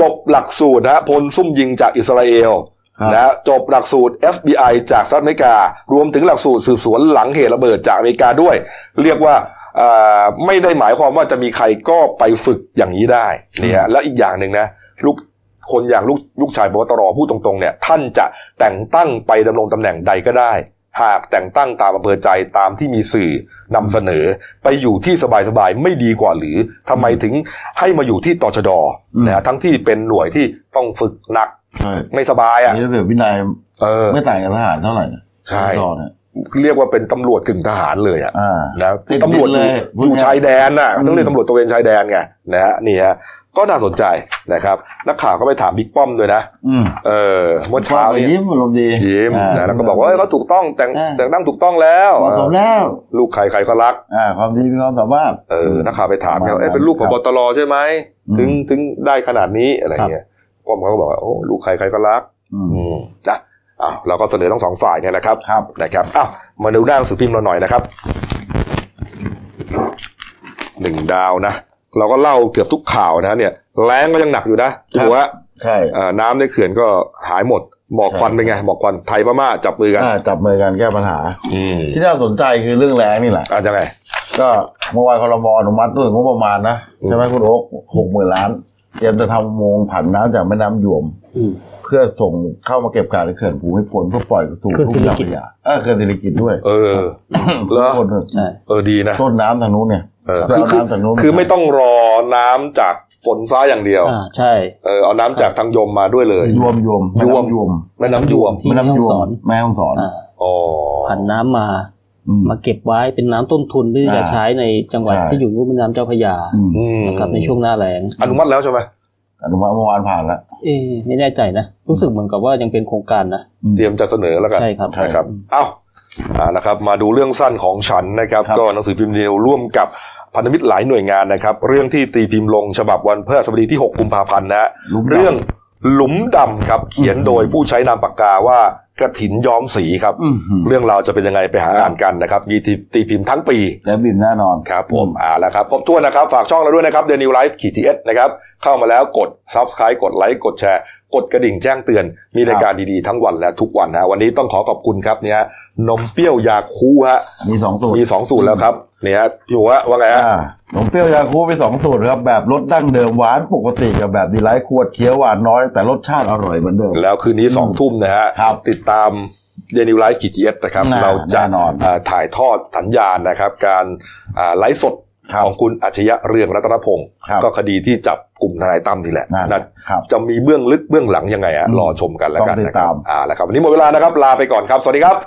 S1: จบหลักสูตรนะฮะพลซุ่มยิงจากอิสราเอล
S2: ครับ
S1: นะฮะจบหลักสูตร FBI จากสหรัฐอเมริกา รวมถึงหลักสูตรสืบสวนหลังเหตุระเบิดจากอเมริกาด้วย เรียกว่าอ่าไม่ได้หมายความว่าจะมีใครก็ไปฝึกอย่างนี้ได้นี่ฮะและอีกอย่างหนึ่งนะลูกคนอย่างลูกลูกชายบวตรพูดตรงๆเนี่ยท่านจะแต่งตั้งไปดำรงตำแหน่งใดก็ได้ หากแต่งตั้งตามอำเภอใจตามที่มีสื่อนำเสนอ ไปอยู่ที่สบายๆไม่ดีกว่าหรือทำไมถึงให้มาอยู่ที่ตชด
S2: อืม
S1: นะฮะทั้งที่เป็นหน่วยที่ต้องฝึกหนัก
S2: ใช่
S1: ไม่สบายอะ
S2: นี่ระเบียบวินัย
S1: เออ
S2: ไม่ต่างกับทหารเท่าไหร่นะ
S1: ใช่
S2: ตรเนี่ย
S1: เรียกว่าเป็นตำรวจกึ่งทหารเลยอะ
S2: อ่า
S1: นะ
S2: ติด
S1: ตำรวจ
S2: ดินเลย
S1: อยู่ชายแดนน่ะ
S2: อืม
S1: ต้องเรียกตำรวจตระเวนชายแดนไงนะฮะนี่ฮะ ก็น่าสนใจนะครับนักข่าวก็ไปถามบิ๊กป้อมด้วยนะ
S2: อืม
S1: เออเมื่อเช้า
S2: ก็
S1: นี้
S2: ยิ้มอารมณ์ดี
S1: ยิ้ม
S2: อ่า
S1: นะแล้วก็บอกว่าเอ้ยเขาถูกต้องแต่ง
S2: อ่า
S1: แต่งตั้งถูกต้องแล้ว
S2: เหมาะสมแล้ว
S1: ลูกใครใครก็รัก
S2: อ่าความดีมีความสามารถ
S1: เออนักข่าวไปถามไง
S2: ประมาณ
S1: ว่าเอ้ยเป็นลูกของ
S2: ครับ
S1: บตรใช่ไหม
S2: อืม
S1: ถึงถึงได้ขนาดนี้อะไรเงี้ยป้อมเขาก็บอกว่าโอ้ลูกใครใครก็รัก
S2: อืม
S1: อืมนะอ้าวเราก็เสนอทั้งสองฝ่ายเนี่ยนะครับ
S2: ครับ
S1: นะครับอ้าวมาดูหน้าหนังสือพิมพ์เราหน่อยนะครับหนึ่งดาวนะ เราก็เล่าเกือบทุกข่าวนะเนี่ยแรงก็ยังหนักอยู่นะถือว่า
S2: ใช่
S1: เอ่อน้ำในเขื่อนก็หายหมดหมอกควันเป็นไงหมอกควันไทยพม่าจับมือกัน
S2: อ่าจับมือกันแก้ปัญหา
S1: อืม
S2: ที่น่าสนใจคือเรื่องแรงนี่แหละ
S1: อ่าจะไง
S2: ก็เมื่อวานคอรมออนุมัติเรื่องงบประมาณนะใช่ไหมคุณโอ๊คหกหมื่นล้านเตรียมจะทำอุโมงค์ผันน้ำจากแม่น้ำยวม
S4: อืม
S2: เพื่อส่งเข้ามาเก็บการในเขื่อนภูมิพลเพื่อปล่อยสู่
S4: เขื่อนศิริกิติ์
S2: ทุ่งนาเออเขื่อนศิริกิตด้วย
S1: เออเหรอ
S2: ภูมิพล
S4: ใช่
S1: เออดีนะ
S2: ต้นน้ำทางนู้นเนี่ย
S1: เออ
S2: เพื่อ
S1: คือ
S2: เอาน้ำจากนู้น
S1: คือไม่ต้องรอน้ำจากฝนฟ้าอย่างเดียว
S4: อ่าใช่
S1: เออเอาน้ำจากทางยมมาด้วยเลย
S2: ยวมยวม
S1: ยวม
S2: แม่น้ำยวม
S1: แม่น้ำยวม
S4: ที่
S2: แม่
S4: แม่ฮ่
S2: น้ำ
S4: อง
S2: ยว
S4: สอ
S2: ม
S4: น
S2: แม่ฮ่องสอน
S4: อ่า
S1: อ๋อ
S4: ผันน้ำมา
S2: อืม
S4: มาเก็บไว้เป็นน้ำต้นทุนที่จะ
S2: อ่า
S4: ใช้ในจังหวัด
S2: ใช่
S4: ที่อยู่รุ่มแม่น้ำเจ้าพระยา
S2: อืม
S1: อืม
S4: นะครับในช่วงหน้าแล้ง
S1: อนุมัติแล้วใช่ไหม
S2: อนุมัติเมื่อวานผ่านแล้ว
S4: เอ๊ะไม่แน่ใจนะรู้สึกเหมือนกับว่ายังเป็นโครงการนะ
S2: อืม
S1: เตรียมจะเสนอแล้วกัน
S4: ใช่ครับ
S1: นะครับเอ้าอ่านะครับมาดูเรื่องสั้นของฉันนะครับ
S2: ครับ
S1: ก็หนังสือพิมพ์เดียวร่วมกับ พันธมิตรหลายหน่วยงานนะครับ เรื่องที่ตีพิมพ์ลงฉบับวันพฤหัสบดีที่ 6 กุมภาพันธ์นะฮะ
S2: หลุมดำ
S1: เรื่องหลุมดำครับ เขียนโดยผู้ใช้นามปากกาว่ากระถินย้อมสีครับ
S2: อืม
S1: เรื่องราวจะเป็นยังไงไปหาอ่านกันนะครับมีตีตีพิมพ์ทั้งปี
S2: แล้วบินแน่นอน
S1: ครับผมอ่าแล้วครับครบถ้วนนะครับ ฝากช่องเราด้วยนะครับ The New Life ขีด GS นะครับ เข้ามาแล้วกด Subscribe กดไลค์กดแชร์ กดกระดิ่งแจ้งเตือน มีรายการดีๆทั้งวันและทุกวันนะวันนี้ต้องขอขอบคุณครับเนี่ยฮะนมเปรี้ยวยาคูลท์ฮะ
S2: มีสองสูตร
S1: มีสองสูตรแล้วครับ เนี่ยฮะพี่หัวว่าไงฮะ
S2: อ่าขนมเปรี้ยวยาคูลท์ไปสองสูตรครับ แบบรสดั้งเดิมหวานปกติกับแบบดีไลท์ขวดเคี้ยวหวานน้อยแต่รสชาติอร่อยเหมือนเดิม
S1: แล้วคืนนี้สองทุ่มนะฮะ
S2: ครับ
S1: ติดตาม The New Life ขีดจีเอสนะครับ
S2: แน่
S1: เราจะ
S2: แน่นอน
S1: อ่าถ่ายทอดสัญญาณนะครับ การอ่าไลฟ์สด
S2: ครับ
S1: ของคุณอัจฉริยะเรืองรัตนพงศ์
S2: ครับ
S1: ก็คดีที่จับกลุ่มทนายตั้มนี่แหละ
S2: นั่น
S1: นั่น
S2: ครับ
S1: จะมีเบื้องลึกเบื้องหลังยังไงอะ
S2: อืม
S1: รอชมกันแล้วกัน
S2: ต้องติด
S1: นะครับ
S2: ตาม
S1: อ่าแล้วครับวันนี้หมดเวลานะครับลาไปก่อนครับ สวัสดีครับ